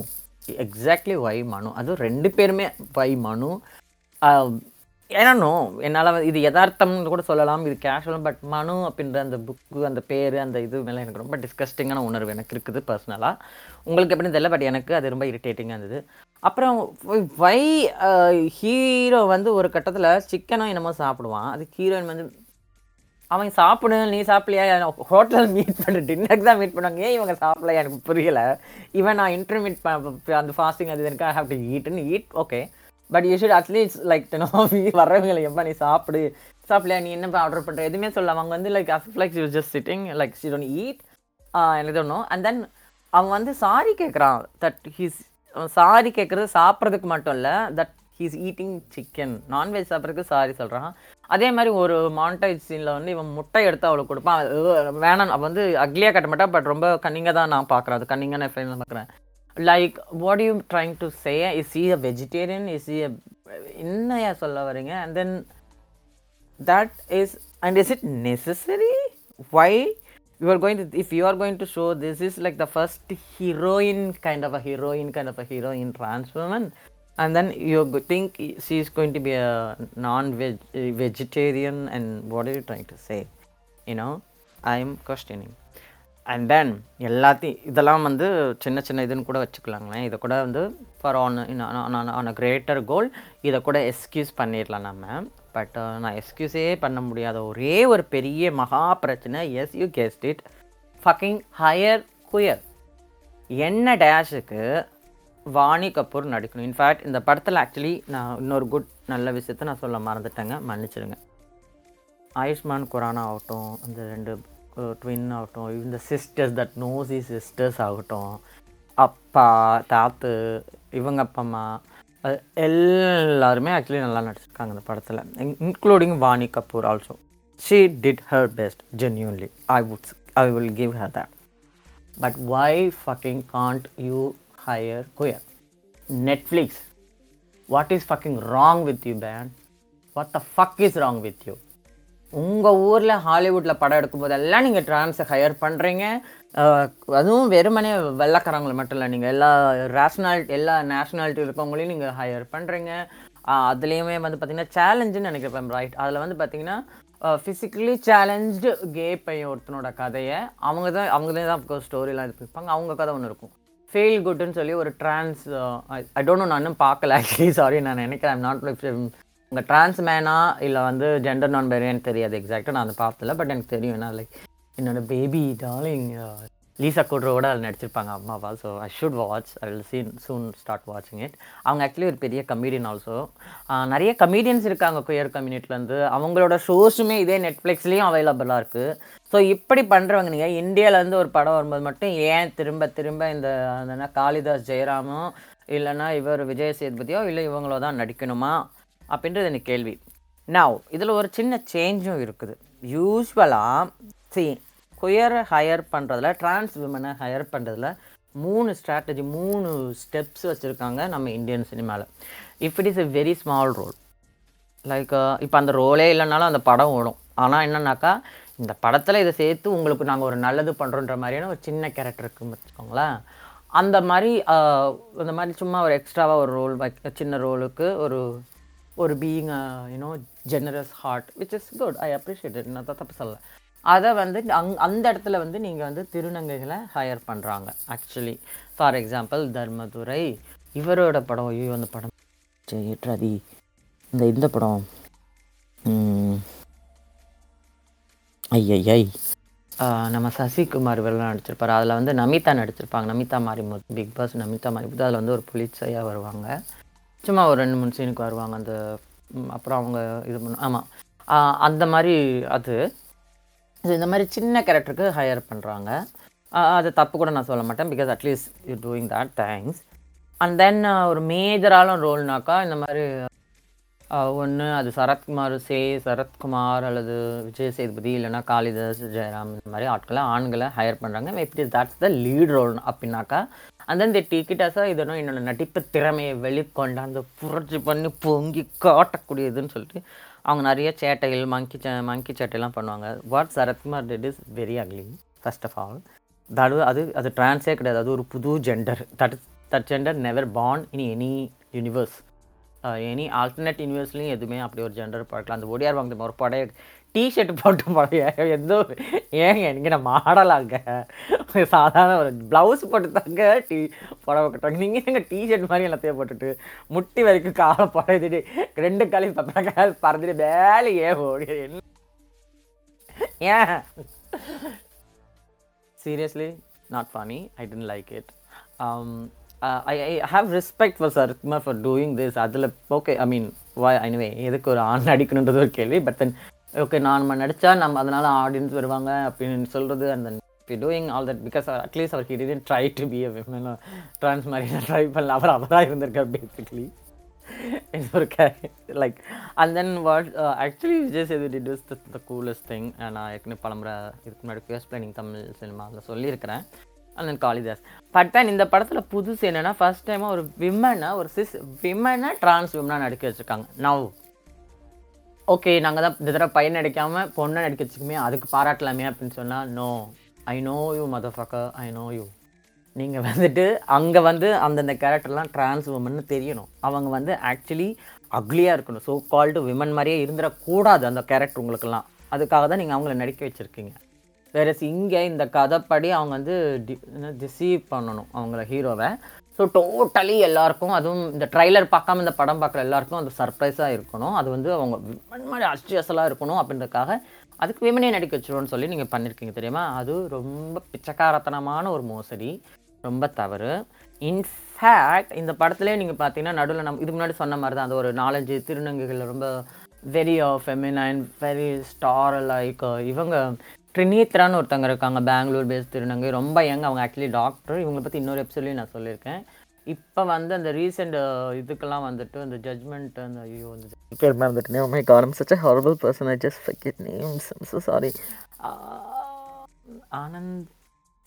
எக்ஸாக்ட்லி வை மனு? அதுவும் ரெண்டு பேருமே வை மனு? Um, ஏன்னா என்னால் இது யதார்த்தம்னு கூட சொல்லலாம் இது கேஷுவல் பட் மனு அப்படின்ற அந்த புக்கு அந்த பேர் அந்த இது மேலே எனக்கு ரொம்ப டிஸ்கஸ்டிங்கான உணர்வு எனக்கு இருக்குது பர்சனலாக உங்களுக்கு எப்படின்னு தெரியல பட் எனக்கு அது ரொம்ப இரிட்டேட்டிங்காக இருந்தது. அப்புறம் வை ஹீரோ uh, வந்து ஒரு கட்டத்தில் சிக்கனும் என்னமோ சாப்பிடுவான். அது ஹீரோயின் வந்து அவன் சாப்பிடு நீ சாப்பிடலையா? ஹோட்டல் மீட் பண்ண டின்னருக்கு தான் மீட் பண்ணுவாங்க. ஏன் இவங்க சாப்பிடலையா? எனக்கு புரியல. இவன் நான் இன்டர்மீட் அந்த ஃபாஸ்டிங் அது எனக்கு have to ஈட்னு eat okay but you should at least like know வர்றவங்களை எப்போ நீ சாப்பிடு. சாப்பிடலையா? நீ என்ன ஆர்டர் பண்ணுற எதுவுமே சொல்ல அவங்க வந்து like as like you just sitting like she don't eat எனக்கு தோணும் அண்ட் தென் அவன் வந்து சாரி கேட்குறான் தட் ஹீஸ் சாரி கேட்குறது சாப்பிட்றதுக்கு மட்டும் இல்லை. That he's eating chicken non veg சாப்பிட்றதுக்கு சாரி சொல்கிறான் அதே மாதிரி ஒரு மாண்டேஜ் சீனில் வந்து இவன் முட்டை எடுத்து அவளுக்கு கொடுப்பான். வேணாம். அவள் வந்து அக்லியாக கட்ட மாட்டா பட் ரொம்ப கன்னிங்காக தான் நான் பார்க்குறேன். அது கன்னிங்கான ஃபைனல் பார்க்குறேன். Like what you trying to say is uh a vegetarian is uh என்னையா சொல்ல வரீங்க and then that is and is it necessary why you are going to if you are going to show this is like the first heroine kind of a heroine kind of a heroine trans woman and then you go- think she is going to be a non-veg eh, vegetarian and what are you trying to say? You know i'm questioning. And then எல்லாத்தையும் இதெல்லாம் வந்து சின்ன சின்ன இதுன்னு கூட வச்சுக்கலாங்களேன். இதை கூட வந்து for on on a greater goal இதை கூட எஸ்கியூஸ் பண்ணிடலாம் நம்ம பட் eh, நான் எஸ்கியூஸே பண்ண முடியாத ஒரே ஒரு பெரிய மகா பிரச்சனை yes you guessed it fucking hire queer என்ன டேஷுக்கு வாணி கபூர் நடிக்கணும். இன்ஃபேக்ட் இந்த படத்தில் ஆக்சுவலி நான் இன்னொரு குட் நல்ல விஷயத்த நான் சொல்ல மறந்துட்டேங்க. மன்னிச்சிடுங்க. ஆயுஷ்மான் குரானா ஆகட்டும் அந்த ரெண்டு ட்வின் ஆகட்டும் இந்த சிஸ்டர்ஸ் தட் நோசி சிஸ்டர்ஸ் ஆகட்டும் அப்பா தாத்து இவங்க அப்பா அம்மா எல்லாருமே ஆக்சுவலி நல்லா நடிச்சிருக்காங்க இந்த படத்தில். Including Vaani Kapoor also she did her best genuinely I would I will give her that but why fucking can't you hire queer Netflix what is fucking wrong with you man what the fuck is wrong with you உங்கள் ஊரில் ஹாலிவுட்டில் படம் எடுக்கும்போதெல்லாம் நீங்கள் ட்ரான்ஸை higher பண்ணுறீங்க அதுவும் வெறுமனே வெள்ளக்காரங்களை மட்டும் இல்லை நீங்கள் எல்லா ரேஷ்னாலிட்டி எல்லா நேஷ்னாலிட்டி இருக்கவங்களையும் நீங்கள் ஹையர் பண்ணுறீங்க அதுலேயுமே வந்து பார்த்தீங்கன்னா சேலஞ்சுன்னு நினைக்கிறேன் ரைட் அதில் வந்து பார்த்தீங்கன்னா ஃபிசிக்கலி சேலஞ்சு கே பையன் ஒருத்தனோட கதையை அவங்க தான் அவங்க தான் ஸ்டோரிலாம் இது அவங்க கதை ஒன்று இருக்கும். ஃபெயில் குட்னு சொல்லி ஒரு ட்ரான்ஸ் ஐ டோன்ட் நோ நான் இன்னும் பார்க்கல ஆக்சுவலி சாரி நான் நினைக்கிறேன் ஐம் நாட் உங்கள் ட்ரான்ஸ் மேனா இல்லை வந்து ஜெண்டர் நான் பேரியான்னு தெரியாது எக்ஸாக்டாக நான் அதை பார்த்தல பட் எனக்கு தெரியும் ஏன்னா லைக் என்னோட பேபி டாலிங் லீசா கூட்ரோட அதில் நடிச்சிருப்பாங்க அம்மாவா. So I should watch I will seen soon start வாட்சிங் இட் அவங்க ஆக்சுவலி ஒரு பெரிய கமீடியன் ஆல்சோ நிறைய கமீடியன்ஸ் இருக்காங்க குயர் கம்யூனிட்டிலேருந்து அவங்களோட ஷோஸுமே இதே நெட்ஃப்ளிக்ஸ்லேயும் அவைலபிளாக இருக்குது ஸோ இப்படி பண்ணுறவங்க நீங்கள் இந்தியாவிலேருந்து ஒரு படம் வரும்போது மட்டும் ஏன் திரும்ப திரும்ப இந்த அந்த காளிதாஸ் ஜெயராமோ இல்லைன்னா இவர் விஜய் சேதுபதியோ இல்லை இவங்களோ தான் நடிக்கணுமா? அப்படின்றது எனக்கு கேள்வி. நான் இதில் ஒரு சின்ன சேஞ்சும் இருக்குது. யூஸ்வலாக சி குயரை ஹையர் பண்ணுறதுல டிரான்ஸ் விமனை ஹையர் பண்ணுறதுல மூணு ஸ்ட்ராட்டஜி மூணு ஸ்டெப்ஸ் வச்சுருக்காங்க நம்ம இந்தியன் சினிமாவில் if it is a very small role like இப்போ அந்த ரோலே இல்லைனாலும் அந்த படம் ஓடும். ஆனால் என்னன்னாக்கா இந்த படத்தில் இதை சேர்த்து உங்களுக்கு நாங்கள் ஒரு நல்லது பண்ணுறோன்ற மாதிரியான ஒரு சின்ன கேரக்டர் இருக்குன்னு வச்சுக்கோங்களேன். அந்த மாதிரி அந்த மாதிரி சும்மா ஒரு எக்ஸ்ட்ராவாக ஒரு ரோல் வைக்க சின்ன ரோலுக்கு ஒரு ஒரு being you know generous heart which is good I appreciate நான் தான் தப்பு சொல்லலை. அதை வந்து அங் அந்த இடத்துல வந்து நீங்கள் வந்து திருநங்கைகளை ஹையர் பண்ணுறாங்க ஆக்சுவலி ஃபார் எக்ஸாம்பிள் தர்மதுரை இவரோட படம் ஐயோ அந்த படம் ஏற்றாதி இந்த இந்த படம் ஐயையை. நம்ம சசிகுமார் இவரெல்லாம் நடிச்சிருப்பார். அதில் வந்து நமிதா நடிச்சிருப்பாங்க. நமிதா மாரிமுத்து பிக் பாஸ் நமிதா மாரிமுத்து அதில் வந்து ஒரு புலிச்சையாக வருவாங்க. சும்மா ஒரு ரெண்டு மூணு சீனுக்கு வருவாங்க. அந்த அப்புறம் அவங்க இது பண்ண ஆமாம் அந்த மாதிரி அது. ஸோ இந்த மாதிரி சின்ன கேரக்டருக்கு ஹையர் பண்ணுறாங்க அது தப்பு கூட நான் சொல்ல மாட்டேன். Because at least you doing that thanks and then ஒரு மேஜரான ரோல்னாக்கா இந்த மாதிரி ஒன்று அது சரத்குமார் சே சரத்குமார் அல்லது விஜய் சேதுபதி இல்லைனா காளிதாஸ் ஜெயராம் இந்த மாதிரி ஆட்களை ஆண்களை ஹையர் பண்ணுறாங்க எப்படி தட்ஸ் த லீட் ரோல் அப்படின்னாக்கா அந்த இந்த டிக்கெட்டாஸாக இதனும் என்னோட நடிப்பு திறமையை வெளிக்கொண்டாந்து புரட்சி பண்ணி பொங்கி காட்டக்கூடியதுன்னு சொல்லிட்டு அவங்க நிறைய சேட்டைகள் மங்கி சே மங்கி சேட்டையெல்லாம் பண்ணுவாங்க. What Sarathkumar did is very ugly first of all that அது அது ட்ரான்ஸே கிடையாது. அது ஒரு புது gender that that gender never born in any universe any alternate யூனிவர்ஸ்லையும் எதுவுமே அப்படி ஒரு ஜெண்டர் பார்க்கலாம். அந்த ஒடியார் வாங்க ஒரு படைய டிஷர்ட் போட்டு படைய எந்த ஏங்க எனக்கு நான் மாடலாங்க? சாதாரண ஒரு ப்ளவுஸ் போட்டு தாங்க டீ புடவை கட்டுறாங்க நீங்கள் எங்கள் டிஷர்ட் மாதிரி எல்லாத்தையும் போட்டுட்டு முட்டி வரைக்கும் காலை படையுது ரெண்டு காலி பப்பா பறந்துட்டு வேலை ஏன் ஓடி. என்ன? ஏன்? Seriously not funny I didn't like it I I have respect for Sarathkumar for doing this அதில் okay I mean why anyway எதுக்கு ஒரு ஆண் அடிக்கணுன்றது ஒரு கேள்வி பட் தென் ஓகே நான் நம்ம நடித்தா நம்ம அதனால் ஆடியன்ஸ் வருவாங்க அப்படின்னு சொல்கிறது அந்த be doing all that because at least our he try to be women trans மாதிரி ட்ரை பண்ணல அவர் அவராக இருந்திருக்கார் பேசிக்லி ஒரு okay like and then what actually actually Vijay Sethupathi the the coolest thing நான் ஏற்கனவே பலமுறை இதுக்கு முன்னாடி ஃபேஸ் பிளானிங் தமிழ் சினிமாவில் சொல்லியிருக்கிறேன். And then Kalidas but then இந்த படத்தில் புதுசு என்னென்னா ஃபர்ஸ்ட் டைமாக ஒரு விமனை ஒரு சிஸ் விமனை ட்ரான்ஸ் விமனாக நடிக்க வச்சுருக்காங்க. நவ் ஓகே நாங்கள் தான் இந்த தடவை பையன் நடிக்காமல் பொண்ணை நடிக்க வச்சுக்குமே அதுக்கு பாராட்டலாமே அப்படின்னு சொன்னால் no I know you motherfucker I know you நீங்கள் வந்துட்டு அங்கே வந்து அந்தந்த கேரக்டர்லாம் ட்ரான்ஸ் உமன்னு தெரியணும். அவங்க வந்து ஆக்சுவலி அக்லியாக இருக்கணும். ஸோ கால்டு விமன் மாதிரியே இருந்துடக்கூடாது அந்த கேரக்டர் உங்களுக்கெல்லாம். அதுக்காக தான் நீங்கள் அவங்கள நடிக்க வச்சுருக்கீங்க. வேற இங்கே இந்த கதைப்படி அவங்க வந்து டி டிசீவ் பண்ணணும் அவங்கள ஹீரோவை ஸோ டோட்டலி எல்லாருக்கும் அதுவும் இந்த ட்ரைலர் பார்க்காம இந்த படம் பார்க்குற எல்லாருக்கும் அது சர்ப்ரைஸாக இருக்கணும். அது வந்து அவங்க விமன் மாதிரி அஸ்டியஸலாக இருக்கணும் அப்படின்றதுக்காக அதுக்கு விமனே நடிக்க வச்சிருவோன்னு சொல்லி நீங்கள் பண்ணியிருக்கீங்க தெரியுமா? அது ரொம்ப பிச்சைக்காரத்தனமான ஒரு மோசடி. ரொம்ப தவறு. இன்ஃபேக்ட் இந்த படத்துலேயே நீங்கள் பார்த்தீங்கன்னா நடுவில் நம்ம இதுக்கு முன்னாடி சொன்ன மாதிரி தான் அந்த ஒரு நாலஞ்சு திருநங்கைகள் ரொம்ப very feminine very star like இவங்க ட்ரினீத்ரான்னு ஒருத்தங்க இருக்காங்க பெங்களூர் பேஸ் திருநங்கை. ரொம்ப யங் அவங்க ஆக்சுவலி டாக்டர் இவங்களை பற்றி இன்னொரு எபிசோட்லேயும் நான் சொல்லியிருக்கேன். இப்போ வந்து அந்த ரீசெண்ட் இதுக்கெல்லாம் வந்துட்டு அந்த ஜட்மெண்ட் அந்த ஐயோ அந்த பேர் மறந்துட்டேன் மை காரம் such horrible person I just forget names so sorry Anand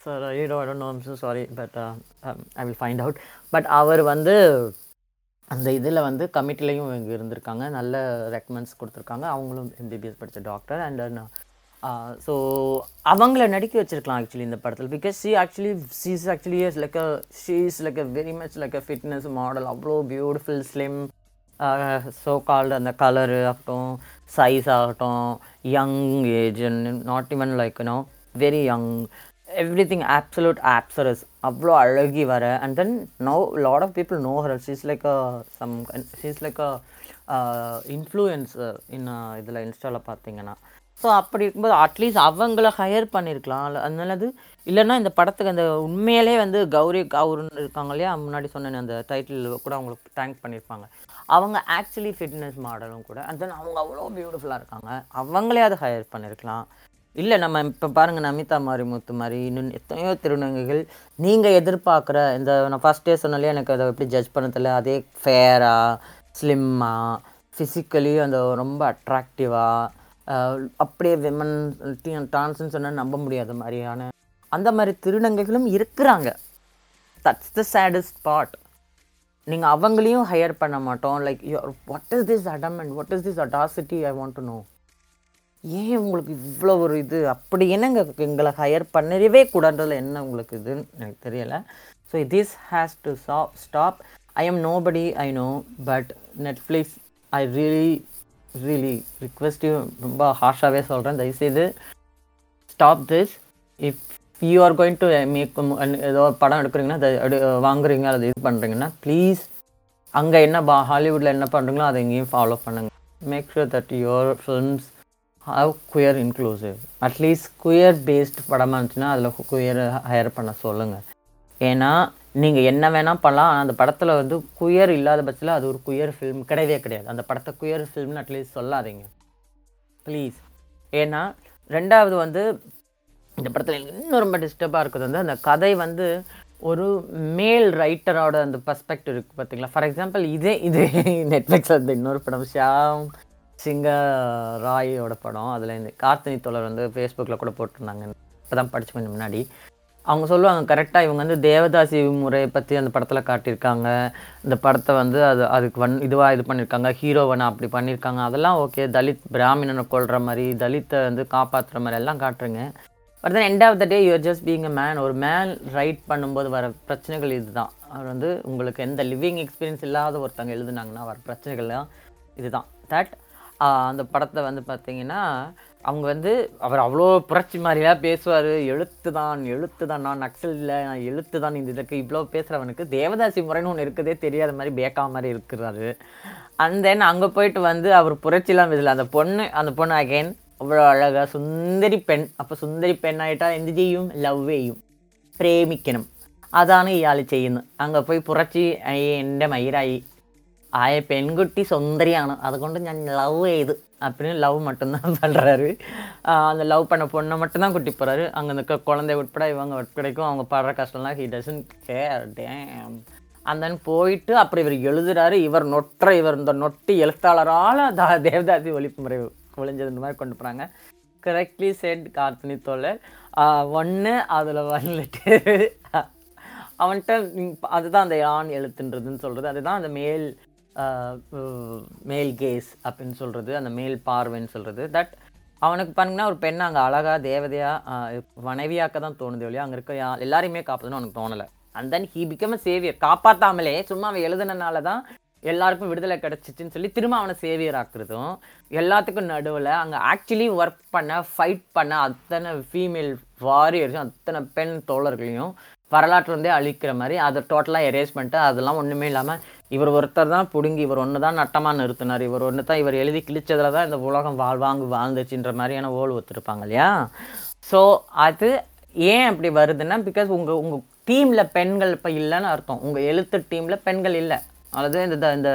sir I do I don't know so sorry but I will find out but அவர் வந்து அந்த இதில் வந்து கமிட்டிலையும் இங்கே இருந்திருக்காங்க. நல்ல ரெக்கமெண்ட்ஸ் கொடுத்துருக்காங்க. அவங்களும் எம்பிபிஎஸ் படித்த டாக்டர் அண்ட் ஸோ அவங்கள நடிக்க வச்சிருக்கலாம் ஆக்சுவலி இந்த படத்தில். Because she actually she's actually is like a she is like a very much like a fitness model அவ்வளோ பியூட்டிஃபுல் ஸ்லிம் ஸோ கால்டு அந்த கலரு ஆகட்டும் சைஸ் ஆகட்டும் young age not even like no very young everything absolute ஆப்சரஸ் அவ்வளோ அழகி வர. And then no lot of people know her she's like a some she's like a influence in இதில் இன்ஸ்டாவில் பார்த்தீங்கன்னா. So அப்படி இருக்கும்போது அட்லீஸ்ட் அவங்கள ஹையர் பண்ணியிருக்கலாம் அதனால அது இல்லைன்னா இந்த படத்துக்கு அந்த உண்மையிலே வந்து கௌரி கௌருன்னு இருக்காங்க இல்லையா? முன்னாடி சொன்னேன் அந்த டைட்டில் கூட அவங்களுக்கு தேங்க் பண்ணியிருப்பாங்க அவங்க ஆக்சுவலி ஃபிட்னஸ் மாடலும் கூட. அண்ட் தென் அவங்க அவ்வளோ பியூட்டிஃபுல்லாக இருக்காங்க. அவங்களே அதை ஹையர் பண்ணியிருக்கலாம் இல்லை நம்ம இப்போ பாருங்கள் நமிதா மாரிமுத்து மாதிரி இன்னும் எத்தனையோ திருநங்கைகள் நீங்கள் எதிர்பார்க்குற இந்த நான் ஃபஸ்ட்டே சொன்னாலே எனக்கு அதை எப்படி ஜட்ஜ் பண்ண தெரியல அதே ஃபேராக ஸ்லிம்மாக ஃபிசிக்கலி அந்த ரொம்ப அட்ராக்டிவாக அப்படியே விமன் டான்ஸ்னு சொன்னால் நம்ப முடியாத மாதிரியான அந்த மாதிரி திருநங்கைகளும் இருக்கிறாங்க. தட்ஸ் த சேடஸ்ட் பார்ட் நீங்கள் அவங்களையும் ஹையர் பண்ண மாட்டோம். Like what is this adamant what is this audacity I want to know ஏன் உங்களுக்கு இவ்வளோ ஒரு இது? அப்படி என்னங்க எங்களை ஹையர் பண்ணவே கூடாதுல என்ன உங்களுக்கு இதுன்னு எனக்கு தெரியலை. So this has to stop stop I am nobody I know but Netflix I really really request you ரொம்ப ஹார்ஷாகவே சொல்கிறேன் தயவுசெய்து stop this if you are going to make ஏதோ ஒரு படம் எடுக்கிறீங்கன்னா அது எடு வாங்குறீங்க அதை இது பண்ணுறீங்கன்னா ப்ளீஸ் அங்கே என்ன பா ஹாலிவுட்டில் என்ன பண்ணுறீங்களோ அதை எங்கேயும் ஃபாலோ பண்ணுங்கள் make sure that your films have queer inclusive at least queer based படமாக இருந்துச்சுன்னா அதில் குயர் ஹையர் பண்ண சொல்லுங்கள் ஏன்னா நீங்கள் என்ன வேணால் பண்ணலாம். ஆனால் அந்த படத்தில் வந்து குயர் இல்லாத பட்சத்தில் அது ஒரு குயர் ஃபிலிம் கிடையவே கிடையாது. அந்த படத்தை குயர் ஃபில்ம்னு அட்லீஸ்ட் சொல்லாதீங்க. ப்ளீஸ் ஏன்னா ரெண்டாவது வந்து இந்த படத்தில் எனக்கு இன்னும் ரொம்ப டிஸ்டர்பாக இருக்குது வந்து அந்த கதை வந்து ஒரு மேல் ரைட்டரோட அந்த பர்ஸ்பெக்டிவ் இருக்குது பார்த்தீங்களா ஃபார் எக்ஸாம்பிள் இதே இதே நெட்ஃப்ளிக்ஸில் இந்த இன்னொரு படம் ஷியாம் சிங்க ராயோட படம். அதில் இந்த கார்த்தினி தோழர் வந்து ஃபேஸ்புக்கில் கூட போட்டிருந்தாங்க. இப்போ தான் படித்து கொஞ்சம் முன்னாடி. அவங்க சொல்லுவாங்க கரெக்டாக இவங்க வந்து தேவதாசி முறையை பற்றி அந்த படத்தில் காட்டியிருக்காங்க. இந்த படத்தை வந்து அது அதுக்கு வன் இதுவாக இது பண்ணியிருக்காங்க. ஹீரோவனை அப்படி பண்ணியிருக்காங்க. அதெல்லாம் ஓகே. தலித் பிராமணனை கொள்கிற மாதிரி தலித்தை வந்து காப்பாற்றுற மாதிரி எல்லாம் காட்டுறீங்க. But then end of the day you're just being a man ஒரு மேன் ரைட் பண்ணும்போது வர பிரச்சனைகள் இதுதான். அவர் வந்து உங்களுக்கு எந்த லிவிங் எக்ஸ்பீரியன்ஸ் இல்லாத ஒருத்தவங்க எழுதுனாங்கன்னா வர பிரச்சனைகள்லாம் இதுதான். தட் அந்த படத்தை வந்து பார்த்தீங்கன்னா அவங்க வந்து அவர் அவ்வளோ புரட்சி மாதிரிலாம் பேசுவார் எழுத்து தான் எழுத்து தான் நான் நக்சல் இல்லை நான் எழுத்து தான் இந்த இதுக்கு இவ்வளோ பேசுகிறவனுக்கு தேவதாசி முறைன்னு ஒன்று இருக்குதே தெரியாத மாதிரி பேக்கா மாதிரி இருக்கிறாரு அண்ட் தென் அங்கே போயிட்டு வந்து அவர் புரட்சிலாம் இதில் அந்த பொண்ணு அந்த பொண்ணு அகைன் அவ்வளோ அழகாக சுந்தரி பெண் அப்போ സുന്ദരി പെണ്ണായിട്ടാ എന്ത് ചെയ്യും ലവ് ചെയ്യും പ്രേമിക്കണം അതാണ് ഇയാൾ ചെയ്യുന്നത് അങ്ങ് പോയി പുറച്ച് എൻ്റെ മയിരായി ஆய பெண்குட்டி சொந்தரியான அதுகொண்டு ஞான் லவ் செய்து அப்படின்னு லவ் மட்டும்தான் பண்ணுறாரு அந்த லவ் பண்ண பொண்ணை மட்டும்தான் குட்டி போகிறாரு அங்கே இருக்க குழந்தை உட்பட இவங்க உட்படைக்கும் அவங்க பாடுற கஷ்டம்லாம் ஹீ டசன் கேர் டேம் அந்த போயிட்டு அப்புறம் இவர் எழுதுறாரு இவர் நொற்ற இவர் இந்த நொட்டி எழுத்தாளரால் தா தேவதாசி ஒழிப்பு முறை ஒழிஞ்சதுன்ற மாதிரி கொண்டு போகிறாங்க கரெக்ட்லி செட் கார்த்தினி தோழர் ஒன்று அதில் வந்துட்டு அவன்கிட்ட அதுதான் அந்த யான் எழுத்துன்றதுன்னு சொல்கிறது அதுதான் அந்த மேல் மேல் கேஸ் அப்படின்னு சொல்கிறது அந்த மேல் பார்வைன்னு சொல்கிறது தட் அவனுக்கு பாருங்கன்னா ஒரு பெண்ணை அங்கே அழகாக தேவதையாக மனைவியாக்க தான் தோணுது இல்லையா அங்கே இருக்க யா- எல்லாரையுமே காப்பாற்றணும்னு அவனுக்கு தோணலை. And then he become saviour காப்பாற்றாமலே சும்மா அவன் எழுதுனனால தான் எல்லாருக்கும் விடுதலை கிடச்சிச்சின்னு சொல்லி திரும்ப அவனை சேவியர் ஆக்குறதும் எல்லாத்துக்கும் நடுவில் அங்கே ஆக்சுவலி ஒர்க் பண்ண ஃபைட் பண்ண அத்தனை ஃபீமேல் வாரியர்ஸும் அத்தனை பெண் தோழர்களையும் வரலாற்று இருந்தே அழிக்கிற மாதிரி அதை டோட்டலாக எரேஸ் பண்ணிட்டு அதெல்லாம் ஒன்றுமே இல்லாமல் இவர் ஒருத்தர் தான் பிடுங்கி இவர் ஒன்று தான் நட்டமாக நிறுத்தினார். இவர் ஒன்று தான் இவர் எழுதி கிழிச்சதில் தான் இந்த உலகம் வாழ்வாங்கு வாழ்ந்துச்சுன்ற மாதிரியான ஓல் ஒத்துருப்பாங்க இல்லையா? ஸோ அது ஏன் அப்படி வருதுன்னா பிகாஸ் உங்கள் உங்கள் டீமில் பெண்கள் இப்போ இல்லைன்னு அர்த்தம். உங்கள் எழுத்து டீமில் பெண்கள் இல்லை. அதாவது இந்த இந்த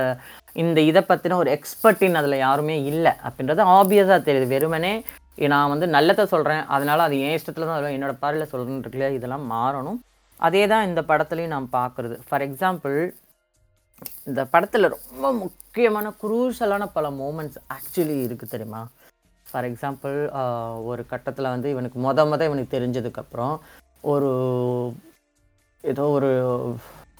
இந்த இதை பற்றின ஒரு எக்ஸ்பர்ட்டின் அதில் யாருமே இல்லை அப்படின்றது ஆப்வியஸாக தெரியுது. வெறுமனே நான் வந்து நல்லதை சொல்கிறேன் அதனால் அது என் இஷ்டத்தில் தான் என்னோடய என்னோட பார்வையில் சொல்கிறேன்னு இருக்குல்ல இதெல்லாம் மாறணும். அதே தான் இந்த படத்துலையும் நான் பார்க்குறது. ஃபார் எக்ஸாம்பிள் இந்த படத்தில் ரொம்ப முக்கியமான குரூசலான பல மூமெண்ட்ஸ் ஆக்சுவலி இருக்குது தெரியுமா? ஃபார் எக்ஸாம்பிள் ஒரு கட்டத்தில் வந்து இவனுக்கு மொத மொதல் இவனுக்கு தெரிஞ்சதுக்கப்புறம் ஒரு ஏதோ ஒரு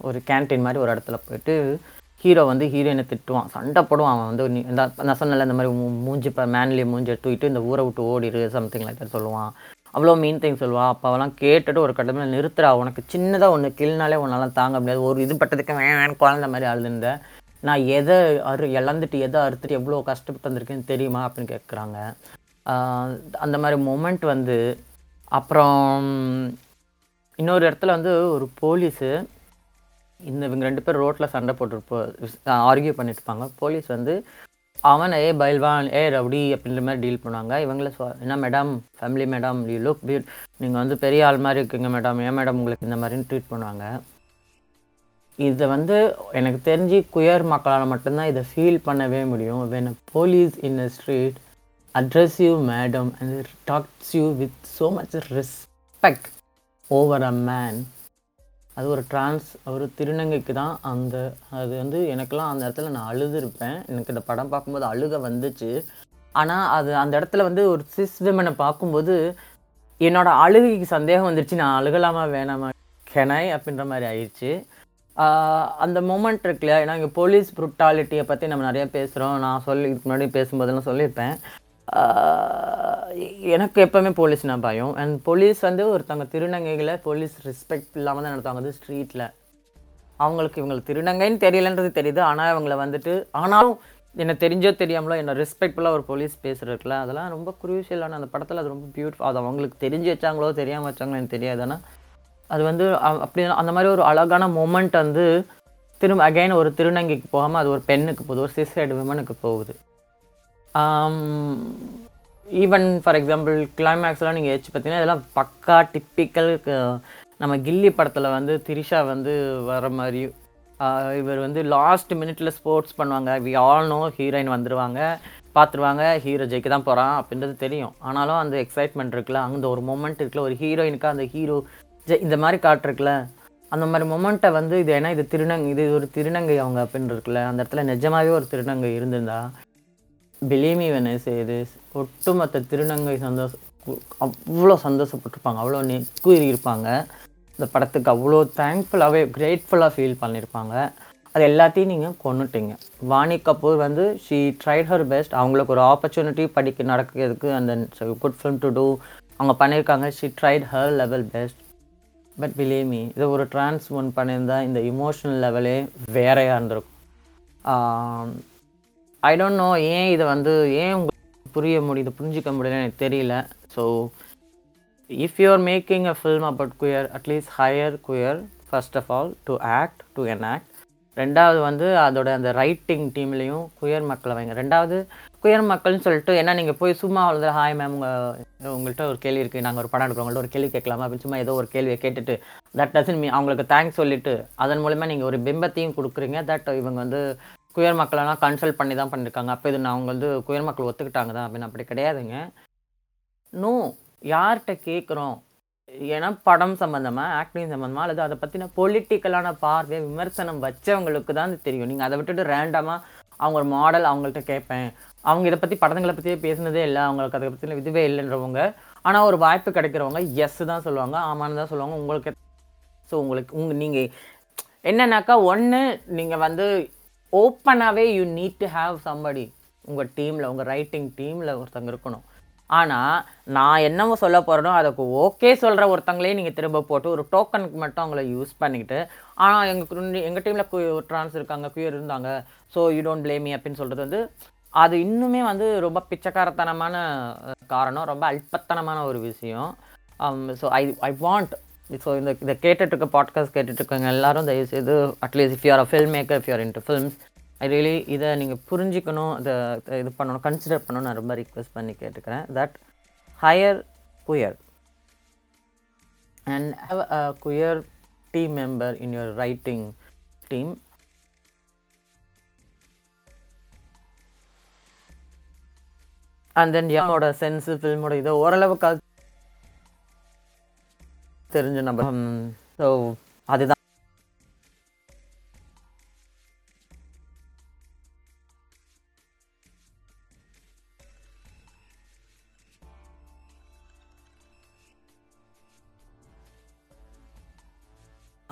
ஒரு கேன்டீன் மாதிரி ஒரு இடத்துல போயிட்டு ஹீரோ வந்து ஹீரோயினை திட்டுவான். சண்டை போடுவான் அவன் வந்து. இந்த நான் சொன்னல இந்த மாதிரி மூ- மூஞ்சி இப்போ மேன்லி மூஞ்சி தூக்கிட்டு இந்த ஊரை விட்டு ஓடிடு சம்திங் லைக் சொல்லுவான். அவ்வளோ மீன் திங் சொல்லுவாள் அப்போ அவெல்லாம் கேட்டுட்டு ஒரு கட்டத்தில் நிறுத்துறா. உனக்கு சின்னதாக ஒன்று கிள்னாலே உன்னால் தாங்க முடியாது. ஒரு இது பட்டதுக்கு வேன் குழந்த மாதிரி அழுதுருந்தேன் நான் எதை அறு இழந்துட்டு எதை அறுத்துட்டு எவ்வளோ கஷ்டப்பட்டு வந்திருக்கேன்னு தெரியுமா அப்படின்னு கேட்குறாங்க அந்த மாதிரி மொமெண்ட் வந்து அப்புறம் இன்னொரு இடத்துல வந்து ஒரு போலீஸு இந்த இவங்க ரெண்டு பேர் ரோட்டில் சண்டை போட்டிருப்போ ஆர்கியூ பண்ணிட்டு போலீஸ் வந்து அவன் ஏ பைல்வான் ஏ ரவுடி அப்படின்ற மாதிரி டீல் பண்ணுவாங்க. இவங்கள சொ என்ன madam family madam you look beaut நீங்கள் வந்து பெரிய ஆள் மாதிரி இருக்கீங்க மேடம் ஏன் மேடம் உங்களுக்கு இந்த மாதிரின்னு ட்ரீட் பண்ணுவாங்க. இதை வந்து எனக்கு தெரிஞ்சு குயர் மக்களால் மட்டும்தான் இதை ஃபீல் பண்ணவே முடியும். When police in a street address you madam and talks you with so much respect over a man அது ஒரு ட்ரான்ஸ் ஒரு திருநங்கைக்கு தான் அந்த அது வந்து எனக்கெல்லாம் அந்த இடத்துல நான் அழுதுருப்பேன். எனக்கு இந்த படம் பார்க்கும்போது அழுக வந்துச்சு. ஆனால் அது அந்த இடத்துல வந்து ஒரு சிஸ் விமனை பார்க்கும்போது என்னோடய அழுகைக்கு சந்தேகம் வந்துருச்சு. நான் அழுகலாமா வேணாமா? கெனாய் அப்படின்ற மாதிரி ஆயிடுச்சு. அந்த மூமெண்ட் இருக்கு இல்லையா ஏன்னா இங்கே போலீஸ் ப்ரூட்டாலிட்டியை பற்றி நம்ம நிறையா பேசுகிறோம் நான் சொல்லி இதுக்கு முன்னாடி பேசும்போதெல்லாம் சொல்லியிருப்பேன். எனக்கு எப்போவுமே போலீஸ்னா பயம். அண்ட் போலீஸ் வந்து ஒருத்தவங்க திருநங்கைகளை போலீஸ் ரெஸ்பெக்ட் இல்லாமல் தான் நடத்துவாங்க. அது ஸ்ட்ரீட்டில் அவங்களுக்கு இவங்களுக்கு திருநங்கைன்னு தெரியலன்றது தெரியுது. ஆனால் இவங்கள வந்துட்டு ஆனாலும் என்ன தெரிஞ்சோ தெரியாமலோ என்ன ரெஸ்பெக்ட்ஃபுல்லாக ஒரு போலீஸ் பேசுகிறதுல அதெல்லாம் ரொம்ப குரூஷியலான அந்த படத்தில் அது ரொம்ப பியூட்டிஃபுல் அது அவங்களுக்கு தெரிஞ்சு வச்சாங்களோ தெரியாமல் வச்சாங்களோ எனக்கு தெரியாது. ஆனால் அது வந்து அப்படி அந்த மாதிரி ஒரு அழகான மூமெண்ட் வந்து திரும்ப அகைன் ஒரு திருநங்கைக்கு போகாமல் அது ஒரு பெண்ணுக்கு போகுது. ஒரு சிசைடு விமனுக்கு போகுது. ஈவன் ஃபார் எக்ஸாம்பிள் கிளைமேக்ஸ்லாம் நீங்கள் ஏச்சு பார்த்தீங்கன்னா இதெல்லாம் பக்கா டிப்பிக்கல் நம்ம கில்லி படத்தில் வந்து திரிஷா வந்து வர மாதிரி இவர் வந்து லாஸ்ட் மினிட்ல ஸ்போர்ட்ஸ் பண்ணுவாங்க. வி ஆல் நோ ஹீரோயின் வந்துடுவாங்க பார்த்துருவாங்க ஹீரோ ஜெயிக்க தான் போகிறான் அப்படின்றது தெரியும். ஆனாலும் அந்த எக்ஸைட்மெண்ட் இருக்குல்ல அந்த ஒரு மொமெண்ட் இருக்குல்ல ஒரு ஹீரோயினுக்கு அந்த ஹீரோ ஜெ இந்த மாதிரி காட்டுருக்குல்ல அந்த மாதிரி மொமெண்ட்டை வந்து இது ஏன்னா இது திருநங்கை இது ஒரு திருநங்கை அவங்க அப்படின்னு இருக்குல்ல அந்த இடத்துல நிஜமாவே ஒரு திருநங்கை இருந்திருந்தா பிலீமி வெனஸ் இது ஒட்டுமொத்த திருநங்கை சந்தோஷம் அவ்வளோ சந்தோஷப்பட்டிருப்பாங்க அவ்வளோ நெக்குயிரி இருப்பாங்க இந்த படத்துக்கு அவ்வளோ தேங்க்ஃபுல்லாகவே கிரேட்ஃபுல்லாக ஃபீல் பண்ணியிருப்பாங்க. அது எல்லாத்தையும் நீங்கள் கொண்டுட்டீங்க வாணி கபூர் வந்து ஷீ ட்ரைட் ஹர் பெஸ்ட் அவங்களுக்கு ஒரு ஆப்பர்ச்சுனிட்டி படிக்க நடக்கிறதுக்கு அந்த குட் ஃபிலிம் டு டூ அவங்க பண்ணியிருக்காங்க she tried her level best but blame me இதை ஒரு ட்ரான்ஸ் பண்ணியிருந்தால் இந்த இமோஷனல் லெவலே வேறையாக இருந்திருக்கும். ஐ டோன்ட் நோ ஏன் இதை வந்து ஏன் உங்களுக்கு புரிய முடியுது புரிஞ்சிக்க முடியல எனக்கு தெரியல. So if you are making a film about queer at least hire queer first of all to act to enact ரெண்டாவது வந்து அதோட அந்த ரைட்டிங் டீம்லேயும் குயர் மக்களை வைங்க. ரெண்டாவது குயர் மக்கள்னு சொல்லிட்டு ஏன்னா நீங்கள் போய் சும்மா அவ்வளோ ஹாய் மேம் உங்கள் உங்கள்கிட்ட ஒரு கேள்வி இருக்குது நாங்கள் ஒரு படம் எடுக்கிறோம். உங்கள்கிட்ட ஒரு கேள்வி கேட்கலாமா? அப்படின்னு சும்மா ஏதோ ஒரு கேள்வியை கேட்டுட்டு தட் டசன் மீ அவங்களுக்கு தேங்க்ஸ் சொல்லிட்டு அதன் மூலமா நீங்கள் ஒரு பிம்பத்தையும் கொடுக்குறீங்க. தட் இவங்க வந்து குயர் மக்களெல்லாம் கன்சல்ட் பண்ணி தான் பண்ணியிருக்காங்க அப்போ இது நான் அவங்க வந்து குயர் மக்கள் ஒத்துக்கிட்டாங்க தான் அப்படின்னு அப்படி கிடையாதுங்க. நோ யார்கிட்ட கேட்குறோம் ஏன்னா படம் சம்மந்தமாக ஆக்டிங் சம்மந்தமாக அல்லது அதை பற்றின பொலிட்டிக்கலான பார்வை விமர்சனம் வச்சவங்களுக்கு தான் தெரியும். நீங்கள் அதை விட்டுட்டு ரேண்டமாக அவங்க ஒரு மாடல் அவங்கள்ட்ட கேட்பேன் அவங்க இதை பற்றி படங்களை பற்றியே பேசினதே இல்லை. அவங்களுக்கு அதை பற்றின இதுவே இல்லைன்றவங்க. ஆனால் ஒரு வாய்ப்பு கிடைக்கிறவங்க எஸ் தான் சொல்லுவாங்க ஆமான்னு தான் சொல்லுவாங்க. உங்களுக்கு ஸோ உங்களுக்கு உங்கள் நீங்கள் என்னன்னாக்கா ஒன்று நீங்கள் வந்து ஓப்பனாகவே you need to have somebody உங்கள் டீமில் உங்கள் ரைட்டிங் டீமில் ஒருத்தங்க இருக்கணும். ஆனால் நான் என்னவோ சொல்ல போகிறேனோ அதுக்கு ஓகே சொல்கிற ஒருத்தங்களே நீங்கள் திரும்ப போட்டு ஒரு டோக்கனுக்கு மட்டும் அவங்கள யூஸ் பண்ணிக்கிட்டு ஆனால் எங்கள் எங்கள் டீமில் ட்ரான்ஸ் இருக்காங்க குயர் இருந்தாங்க ஸோ யூ டோன்ட் ப்ளேமி அப்படின்னு சொல்கிறது வந்து அது இன்னுமே வந்து ரொம்ப பிச்சைக்காரத்தனமான காரணம் ரொம்ப அல்பத்தனமான ஒரு விஷயம். So I I want so இந்த இதை கேட்டுட்டு இருக்க பாட்காஸ்ட் கேட்டுட்டு எல்லோரும் எல்லாரும் தயவுசெய்து at least if you're a film maker if you're into films I really இதை நீங்கள் புரிஞ்சிக்கணும் இதை இது பண்ணணும் கன்சிடர் பண்ணணும் நான் ரொம்ப ரிக்வெஸ்ட் பண்ணி கேட்டுக்கிறேன். That hire queer and have a queer team member in your writing team and then யாரோட சென்ஸு ஃபில்மோட இதை ஓரளவுக்கு தெரிஞ்சு நம்ம ஸோ அதுதான்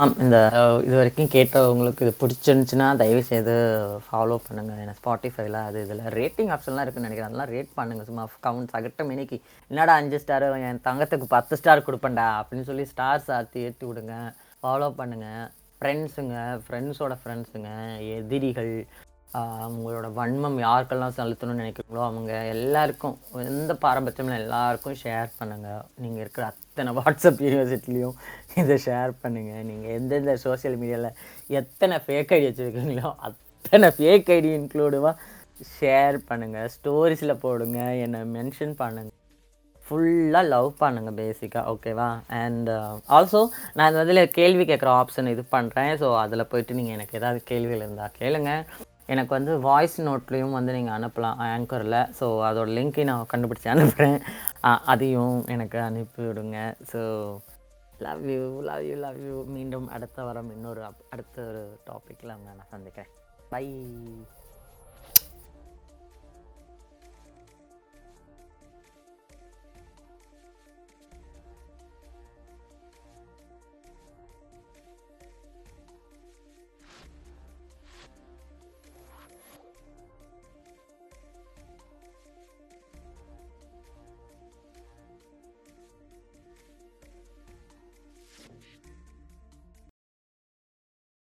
ஆம் இந்த இது வரைக்கும் கேட்டவங்களுக்கு இது பிடிச்சிருந்துச்சுன்னா தயவு செய்து ஃபாலோ பண்ணுங்கள் ஏன்னா ஸ்பாட்டிஃபைல அது இதில் ரேட்டிங் ஆப்ஷன்லாம் இருக்குன்னு நினைக்கிறேன். அதெல்லாம் ரேட் பண்ணுங்கள் சும்மா கவுண்ட் சகட்ட மினிக்கு. என்னடா அஞ்சு ஸ்டார் என் தங்கத்துக்கு பத்து ஸ்டார் கொடுப்பேன்டா அப்படின்னு சொல்லி ஸ்டார்ஸ் ஆற்றி ஏற்றி விடுங்க. ஃபாலோ பண்ணுங்கள் ஃப்ரெண்ட்ஸுங்க ஃப்ரெண்ட்ஸோட ஃப்ரெண்ட்ஸுங்க எதிரிகள் அவங்களோட உங்களோட வன்மம் யாருக்கெல்லாம் செலுத்தணும்னு நினைக்கிறீங்களோ அவங்க எல்லாருக்கும் எந்த பாரபட்சமும் எல்லாருக்கும் ஷேர் பண்ணுங்கள் நீங்கள் இருக்கிற அத்தனை வாட்ஸ்அப் யூனிவர்சிட்டிலையும் இதை ஷேர் பண்ணுங்கள் நீங்கள் எந்தெந்த சோஷியல் மீடியாவில் எத்தனை ஃபேக் ஐடி வச்சுருக்கீங்களோ அத்தனை ஃபேக் ஐடி இன்க்ளூடுவாக ஷேர் பண்ணுங்கள் ஸ்டோரிஸில் போடுங்க என்னை மென்ஷன் பண்ணுங்கள் ஃபுல்லாக லவ் பண்ணுங்கள் பேசிக்காக ஓகேவா அண்ட் ஆல்சோ நான் இந்த இதில் கேள்வி கேட்குற ஆப்ஷன் இது பண்ணுறேன் ஸோ அதில் போயிட்டு நீங்கள் எனக்கு ஏதாவது கேள்விகள் இருந்தால் கேளுங்கள் எனக்கு வந்து வாய்ஸ் நோட்லேயும் வந்து நீங்கள் அனுப்பலாம் ஆங்கரில் ஸோ அதோட லிங்க்கையும் நான் கண்டுபிடிச்சி அனுப்புகிறேன் அதையும் எனக்கு அனுப்பிவிடுங்க. So love you love you love you மீண்டும் அடுத்த வாரம் இன்னொரு அப்- அடுத்த ஒரு டாப்பிக்கில் நான் சந்திக்கிறேன். பை